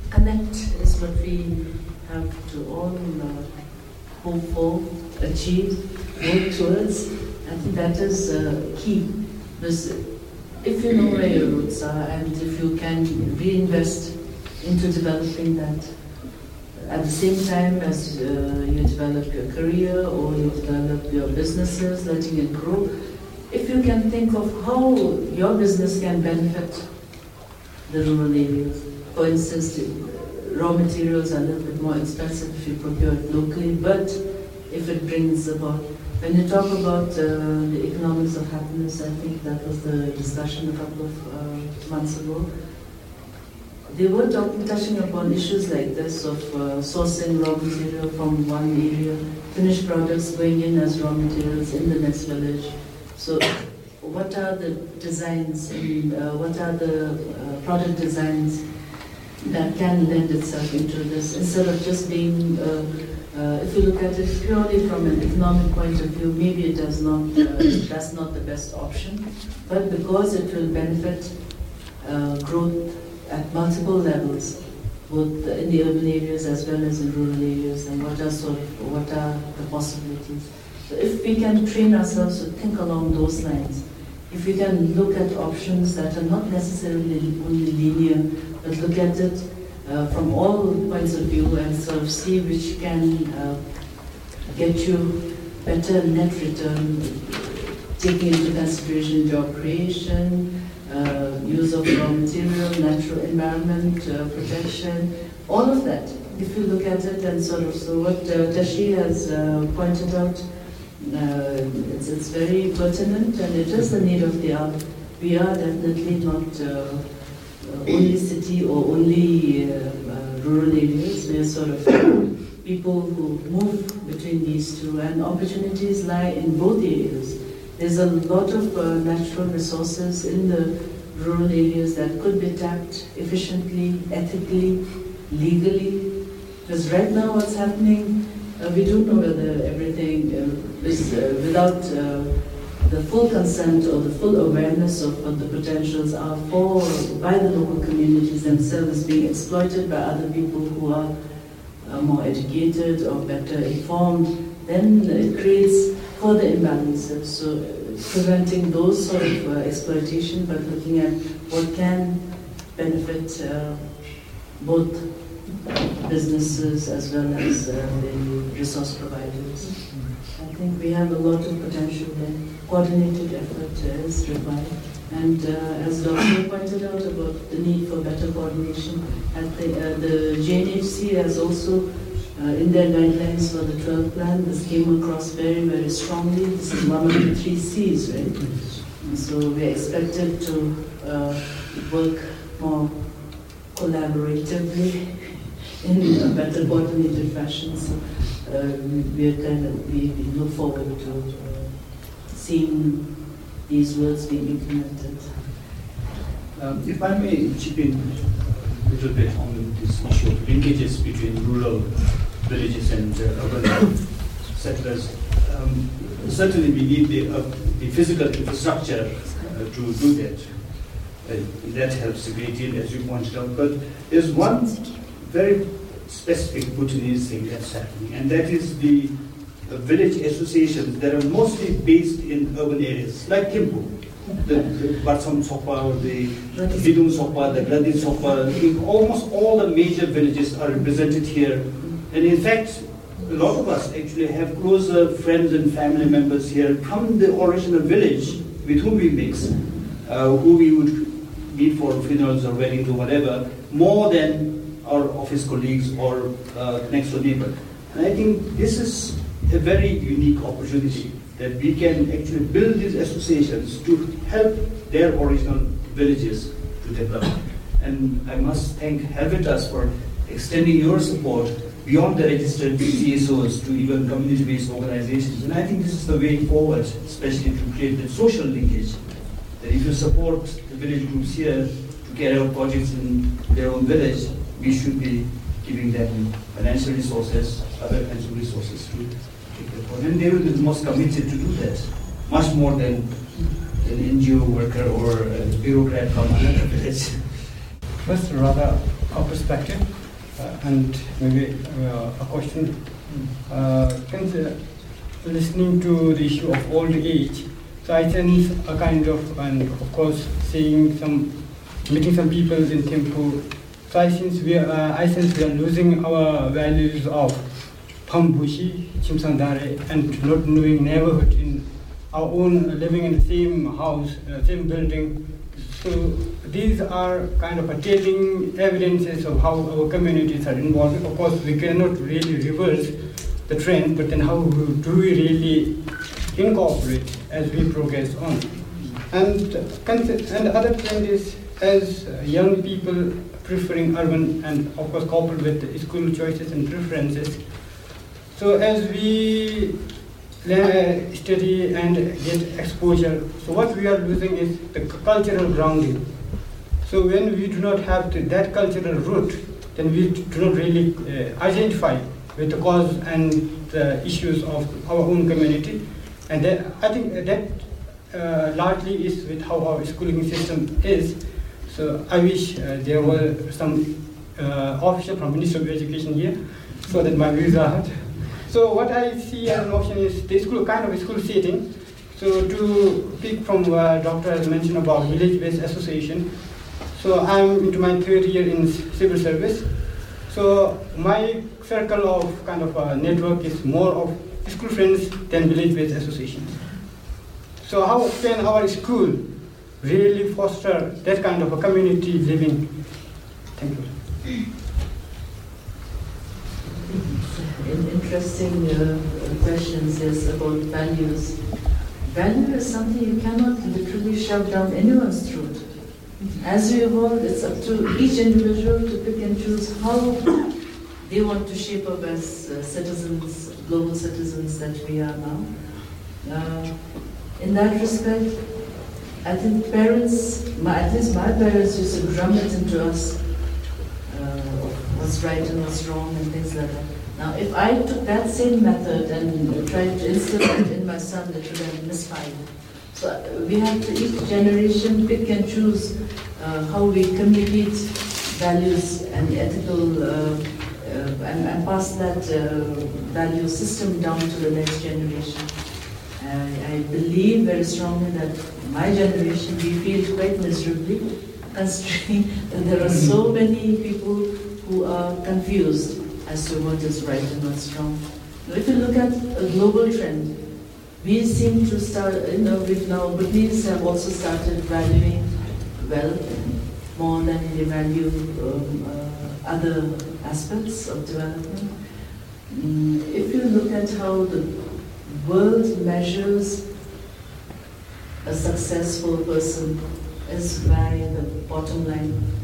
connect is what we have to all uh, hope for, achieve work towards. I think that is uh, key. Because if you know where your roots are and if you can reinvest into developing that at the same time as uh, you develop your career or you develop your businesses, letting it grow, if you can think of how your business can benefit the rural areas. For instance, raw materials are a little bit more expensive if you procure it locally, but if it brings about when you talk about uh, the economics of happiness, I think that was the discussion a couple of uh, months ago. They were talking, touching upon issues like this of uh, sourcing raw material from one area, finished products going in as raw materials in the next village. So, what are the designs and uh, what are the uh, product designs that can lend itself into this instead of just being uh, if you look at it purely from an economic point of view, maybe it does not, uh, that's not the best option. But because it will benefit uh, growth at multiple levels, both in the urban areas as well as in rural areas, and what are sort of, what are the possibilities. So if we can train ourselves to think along those lines, if we can look at options that are not necessarily only linear, but look at it uh, from all points of view and sort of see which can uh, get you better net return, taking into consideration job creation, uh, use of raw material, natural environment uh, protection, all of that. If you look at it and sort of, so what uh, Tashi has uh, pointed out, it's, it's very pertinent and it is the need of the hour. We are definitely not only city or only uh, uh, rural areas. We are sort of people who move between these two, and opportunities lie in both areas. There's a lot of uh, natural resources in the rural areas that could be tapped efficiently, ethically, legally. Because right now, what's happening, uh, we don't know whether everything uh, is uh, without the full consent or the full awareness of what the potentials are for by the local communities themselves being exploited by other people who are uh, more educated or better informed, then it creates further imbalances. So uh, preventing those sort of uh, exploitation, but looking at what can benefit uh, both businesses as well as uh, the resource providers. I think we have a lot of potential there coordinated effort is required. And uh, as Dr. pointed out about the need for better coordination, at the, uh, the GNHC has also, uh, in their guidelines for the 12th plan, this came across very, very strongly. This is one of the three C's, right? And so we're expected to uh, work more collaboratively in a better coordinated fashion. So uh, we, kind of, we, we look forward to uh, seeing these words being implemented. Um, if I may chip in a little bit on this issue of linkages between rural villages and uh, urban settlers, um, certainly we need the, uh, the physical infrastructure uh, to do that. Uh, that helps a great deal, as you pointed out. But there's one very specific Bhutanese thing that's happening, and that is the, the village associations that are mostly based in urban areas, like Thimphu. The, the Barsam Sopa, the Vidum Sopa, the Gradin Sopa, almost all the major villages are represented here. And in fact, a lot of us actually have closer friends and family members here from the original village with whom we mix, uh, who we would meet for funerals or weddings or whatever, more than our office colleagues or uh, next door neighbor. And I think this is a very unique opportunity that we can actually build these associations to help their original villages to develop. And I must thank Helvetas for extending your support beyond the registered CSOs to even community-based organizations. And I think this is the way forward, especially to create the social linkage. That if you support the village groups here to carry out projects in their own village, we should be giving them financial resources, other kinds of resources to take their part. And they will be the most committed to do that, much more than an NGO worker or a bureaucrat from another village. First, rather a perspective uh, and maybe uh, a question. Uh, consider listening to the issue of old age, so I sense a kind of, and of course, seeing some, meeting some people in Thimphu. So I sense we are, uh, I sense we are losing our values of Pambushi, Chimsandare, and not knowing neighborhood in our own living in the same house, uh, same building. So these are kind of telling evidences of how our communities are involved. Of course, we cannot really reverse the trend, but then how do we really incorporate as we progress on? And, and other trend is as young people preferring urban and of course coupled with school choices and preferences. So as we study and get exposure, so what we are losing is the cultural grounding. So when we do not have the, that cultural root, then we do not really uh, identify with the cause and the issues of our own community. And that, I think that uh, largely is with how our schooling system is. So I wish uh, there were some uh, official from Ministry of Education here, so that my views are heard. So what I see as an option is the school kind of school setting. So to pick from what Doctor has mentioned about village-based association. So I'm into my third year in civil service. So my circle of kind of network is more of school friends than village-based associations. So how can our school really foster that kind of a community living? Thank you interesting uh, questions yes, about values. Value is something you cannot literally shove down anyone's throat. As we evolve, it's up to each individual to pick and choose how they want to shape up as uh, citizens, global citizens that we are now. Uh, in that respect, I think parents, my, at least my parents used to drum it into us uh, what's right and what's wrong and things like that. Now, if I took that same method and tried to instill it in my son, it would have misfired. So we have to each generation pick and choose uh, how we communicate values and ethical uh, uh, and, and, pass that uh, value system down to the next generation. I believe very strongly that my generation, we feel quite miserably, considering that there are so many people who are confused as to what is right and what's wrong. Now, if you look at a global trend, we seem to start, you know, with now Bhutanese have also started valuing wealth more than they value um, uh, other aspects of development. Mm, if you look at how the world measures a successful person is by the bottom line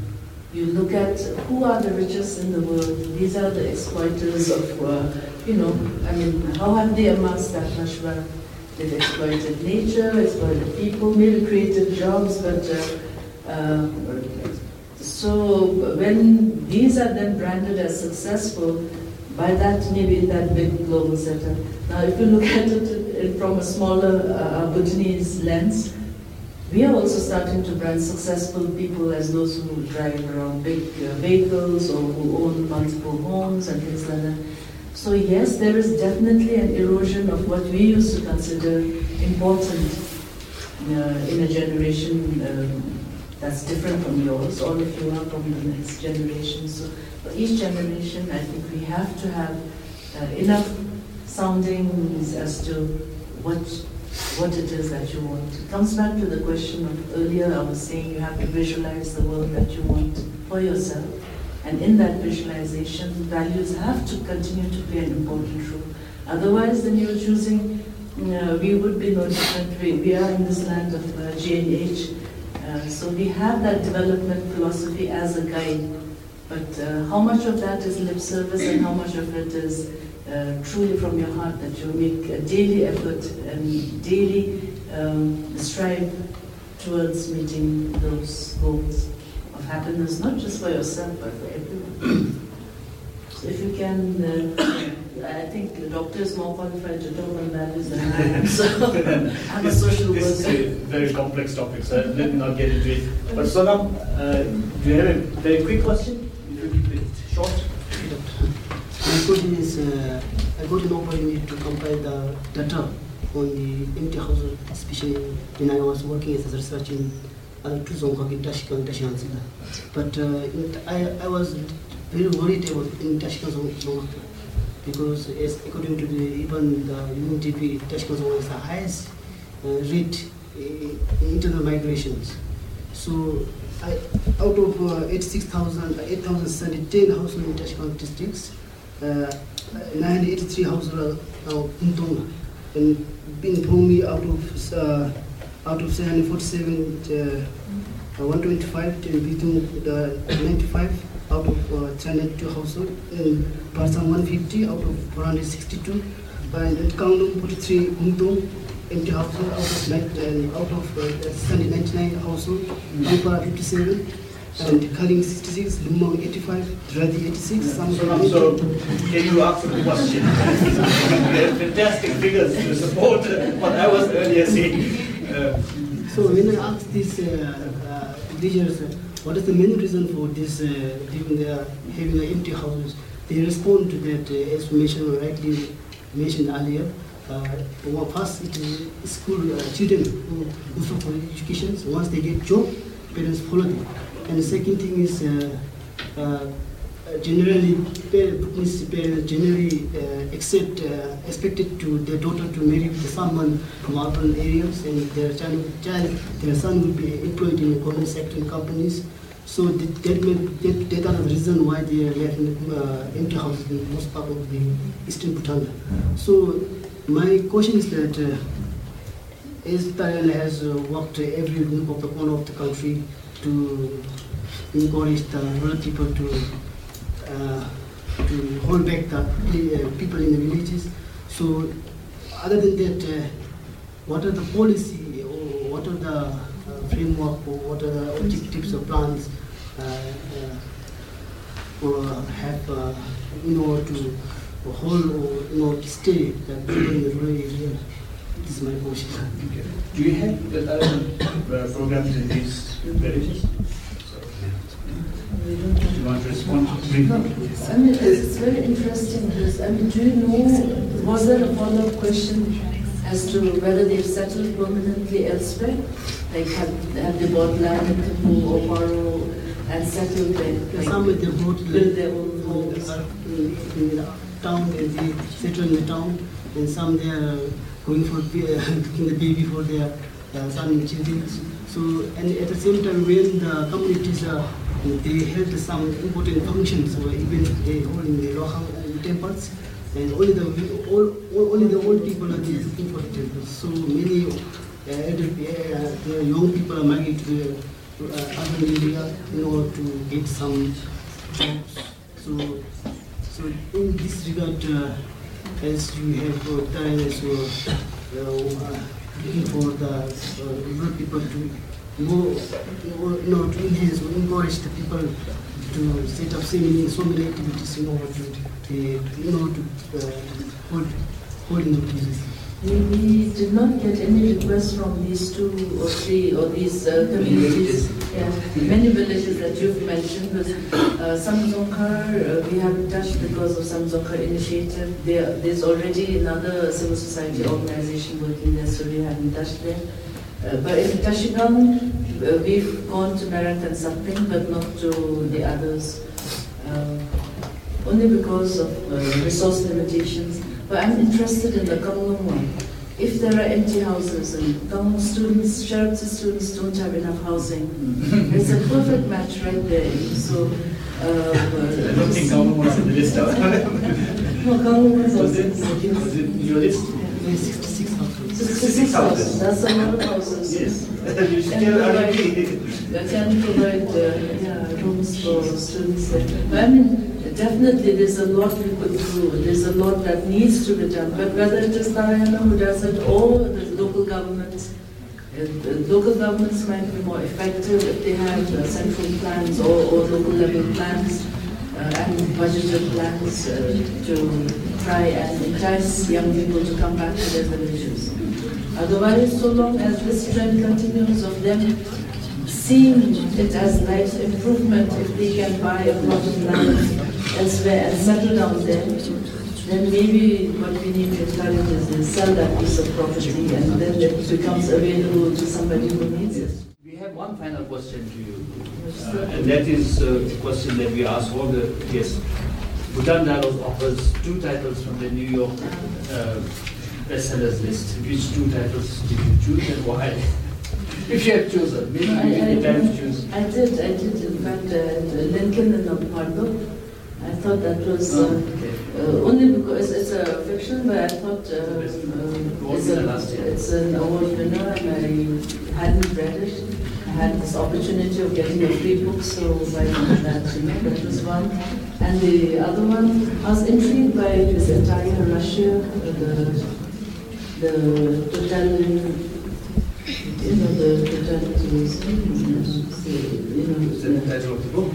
you look at who are the richest in the world. These are the exploiters of, uh, you know, I mean, how have they amassed that much wealth? They've exploited nature, exploited people, maybe created jobs, but uh, uh, so when these are then branded as successful, by that maybe that big global setup. Now, if you look at from a smaller uh, Bhutanese lens, we are also starting to brand successful people as those who drive around big uh, vehicles or who own multiple homes and things like that. So yes, there is definitely an erosion of what we used to consider important uh, in a generation um, that's different from yours. All of you are from the next generation. So for each generation, I think we have to have uh, enough soundings as to what what it is that you want. It comes back to the question of earlier I was saying you have to visualize the world that you want for yourself. And in that visualization, values have to continue to play an important role. Otherwise, then you're choosing, uh, we would be no different. We, we are in this land of uh, GNH. Uh, so we have that development philosophy as a guide. But uh, how much of that is lip service and how much of it is uh, truly from your heart that you make a daily effort and daily um, strive towards meeting those goals of happiness, not just for yourself, but for everyone. so if you can, uh, I think the doctor is more qualified to talk on values than I am, so I'm a social this is a very complex topic, so let me not get into it. But Sonam, uh, do you have a very quick question? If you keep it short. Question is, uh, I got an opportunity to compile the data on the empty houses, especially when I was working as a research in uh, Tuzong in Tashigang, Tashansila. But uh, I, I was very worried about in Tashigang because as according to the even the UNDP, Tashigang is the highest uh, rate in internal migrations. So I, out of uh, 86,000, 8,010 households in Tashigang districts, uh, 983 households are now Puntong. And in Bhumi, out of uh, out of 747, uh, uh, 125, in Bitung, the 95 out of uh, 392 households, in Parsam 150 out of 462, and at Kaundung 43 Puntong, empty household out of and out of uh, 799 household, Ampara 57, and Kaling 66, Lumang 85, Dradi 86, some Sonam, so can you answer the question? fantastic figures to support what I was earlier saying. Uh, So when I ask these uh, uh, uh, what is the main reason for this, uh, given they are having empty houses, they respond to that uh, as we mentioned, rightly mentioned earlier. Uh, first, it is school uh, children who go for education. So once they get job, parents follow them. And the second thing is uh, uh, generally parents, parents generally uh, accept uh, expected to their daughter to marry with someone from urban areas and their child, child their son will be employed in the government sector companies so that, that, may, that, that are the reason why they are left in uh, empty houses in most part of the eastern Bhutan. So my question is that uh, as Thailand has worked every nook of the corner of the country to the rural people to uh, to hold back the uh, people in the villages. So, other than that, uh, what are the policy or what are the uh, framework or what are the objectives or plans or have in order to hold or order to stay the people in the rural area? This is my question. do you have the other programs in these villages? I mean, it's very interesting because, I mean, do you know, was there a follow-up question as to whether they've settled permanently elsewhere? Like, have, have they bought land in Thimphu or Paro and settled there? like, Some of them bought build their own homes in, the town they settle in the town, and some they are going for taking the baby for their uh, son and. So, and at the same time, when the communities are, they held some important functions, or even they hold in the local uh, temples, and only the all, all, only the old people are there looking for the temples. So many uh, uh, the young people are migrating to the uh, urban area in order to get some jobs. So, so in this regard, uh, as you have uh, as well, uh, for the uh, people to go, you know, to enhance or encourage the people to set up so many, so many activities in order to, to in order to uh, hold, hold in the places. We did not get any requests from these two or three or these uh, communities. Yeah, many villages that you've mentioned. But uh, uh, we haven't touched because of Samdrup Jongkhar initiative. There, there's already another civil society organization working there, so we haven't touched there. Uh, but in Tashigang, uh, we've gone to Merak and something, but not to the others. Uh, only because of uh, resource limitations. But I'm interested in the Kanglung one. If there are empty houses and Kanglung students, Sherubtse students don't have enough housing, it's a perfect match right there. So, uh, I don't think Kanglung was in the list. no, Kanglung was Was it, was it in your list? There are 66 houses. 66 houses. That's a lot of houses. Yes. you should And tell provide- RDP. Can provide uh, yeah, rooms for students I mean, definitely there's a lot we could do, there's a lot that needs to be done. But whether it is Tarayana who does it or the local governments, uh, the local governments might be more effective if they have uh, central plans or, or local level plans uh, and budgeted plans uh, to try and entice young people to come back to their villages. Otherwise, so long as this trend continues of them seeing it as life improvement if they can buy a plot of land elsewhere and settle down there, then maybe what we need to encourage is to sell that piece of property and then it becomes available to somebody who needs it. We have one final question to you, uh, and that is a question that we ask all the guests. Bhutan Dialogue offers two titles from the New York uh, bestsellers list. Which two titles did you choose and why? if you have chosen, maybe I, you I, time to choose. I did, I did, in fact, uh, Lincoln and the Bardo. I thought that was uh, Okay. uh, only because it's a fiction, but I thought uh, It's uh, it's, a, last year. it's an award winner, and I hadn't read it. I had this opportunity of getting a free book, so why not that? You know, that was one. And the other one, I was intrigued by this entire Russia, uh, the the total you know, the totalities, you know, Is that the title of the book?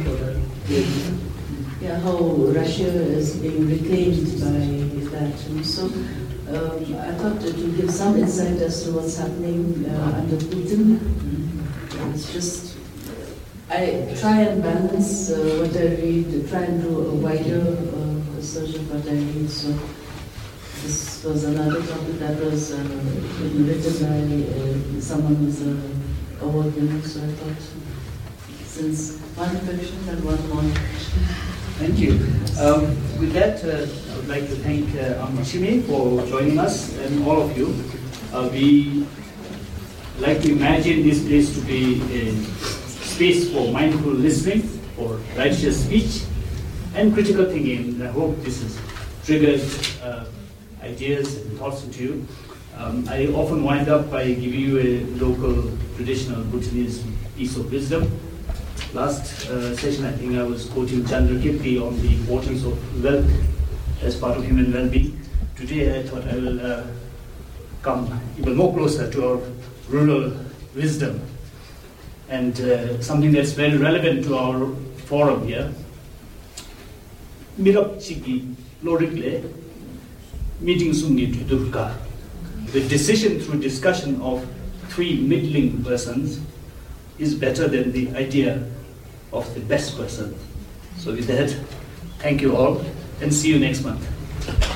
yeah, how Russia is being reclaimed by that. And so um, I thought it would give some insight as to what's happening uh, under Putin. It's just, I try and balance uh, what I read, try and do a wider uh, research of what I read. So this was another topic that was uh, written by uh, someone who's a award winner. So I thought, since one fiction and one non-fiction. Thank you. Um, with that, uh, I would like to thank uh, Aum Chime for joining us and all of you. Uh, we like to imagine this place to be a space for mindful listening, for righteous speech, and critical thinking. I hope this has triggered uh, ideas and thoughts into you. Um, I often wind up by giving you a local traditional Bhutanese piece of wisdom. Last uh, session, I think I was quoting Chandra Kirti on the importance of wealth as part of human well-being. Today, I thought I will uh, come even more closer to our rural wisdom and uh, something that's very relevant to our forum here. Mirap chigi lorikle meeting sungi to. The decision through discussion of three middling persons is better than the idea of the best person. So with that, thank you all and see you next month.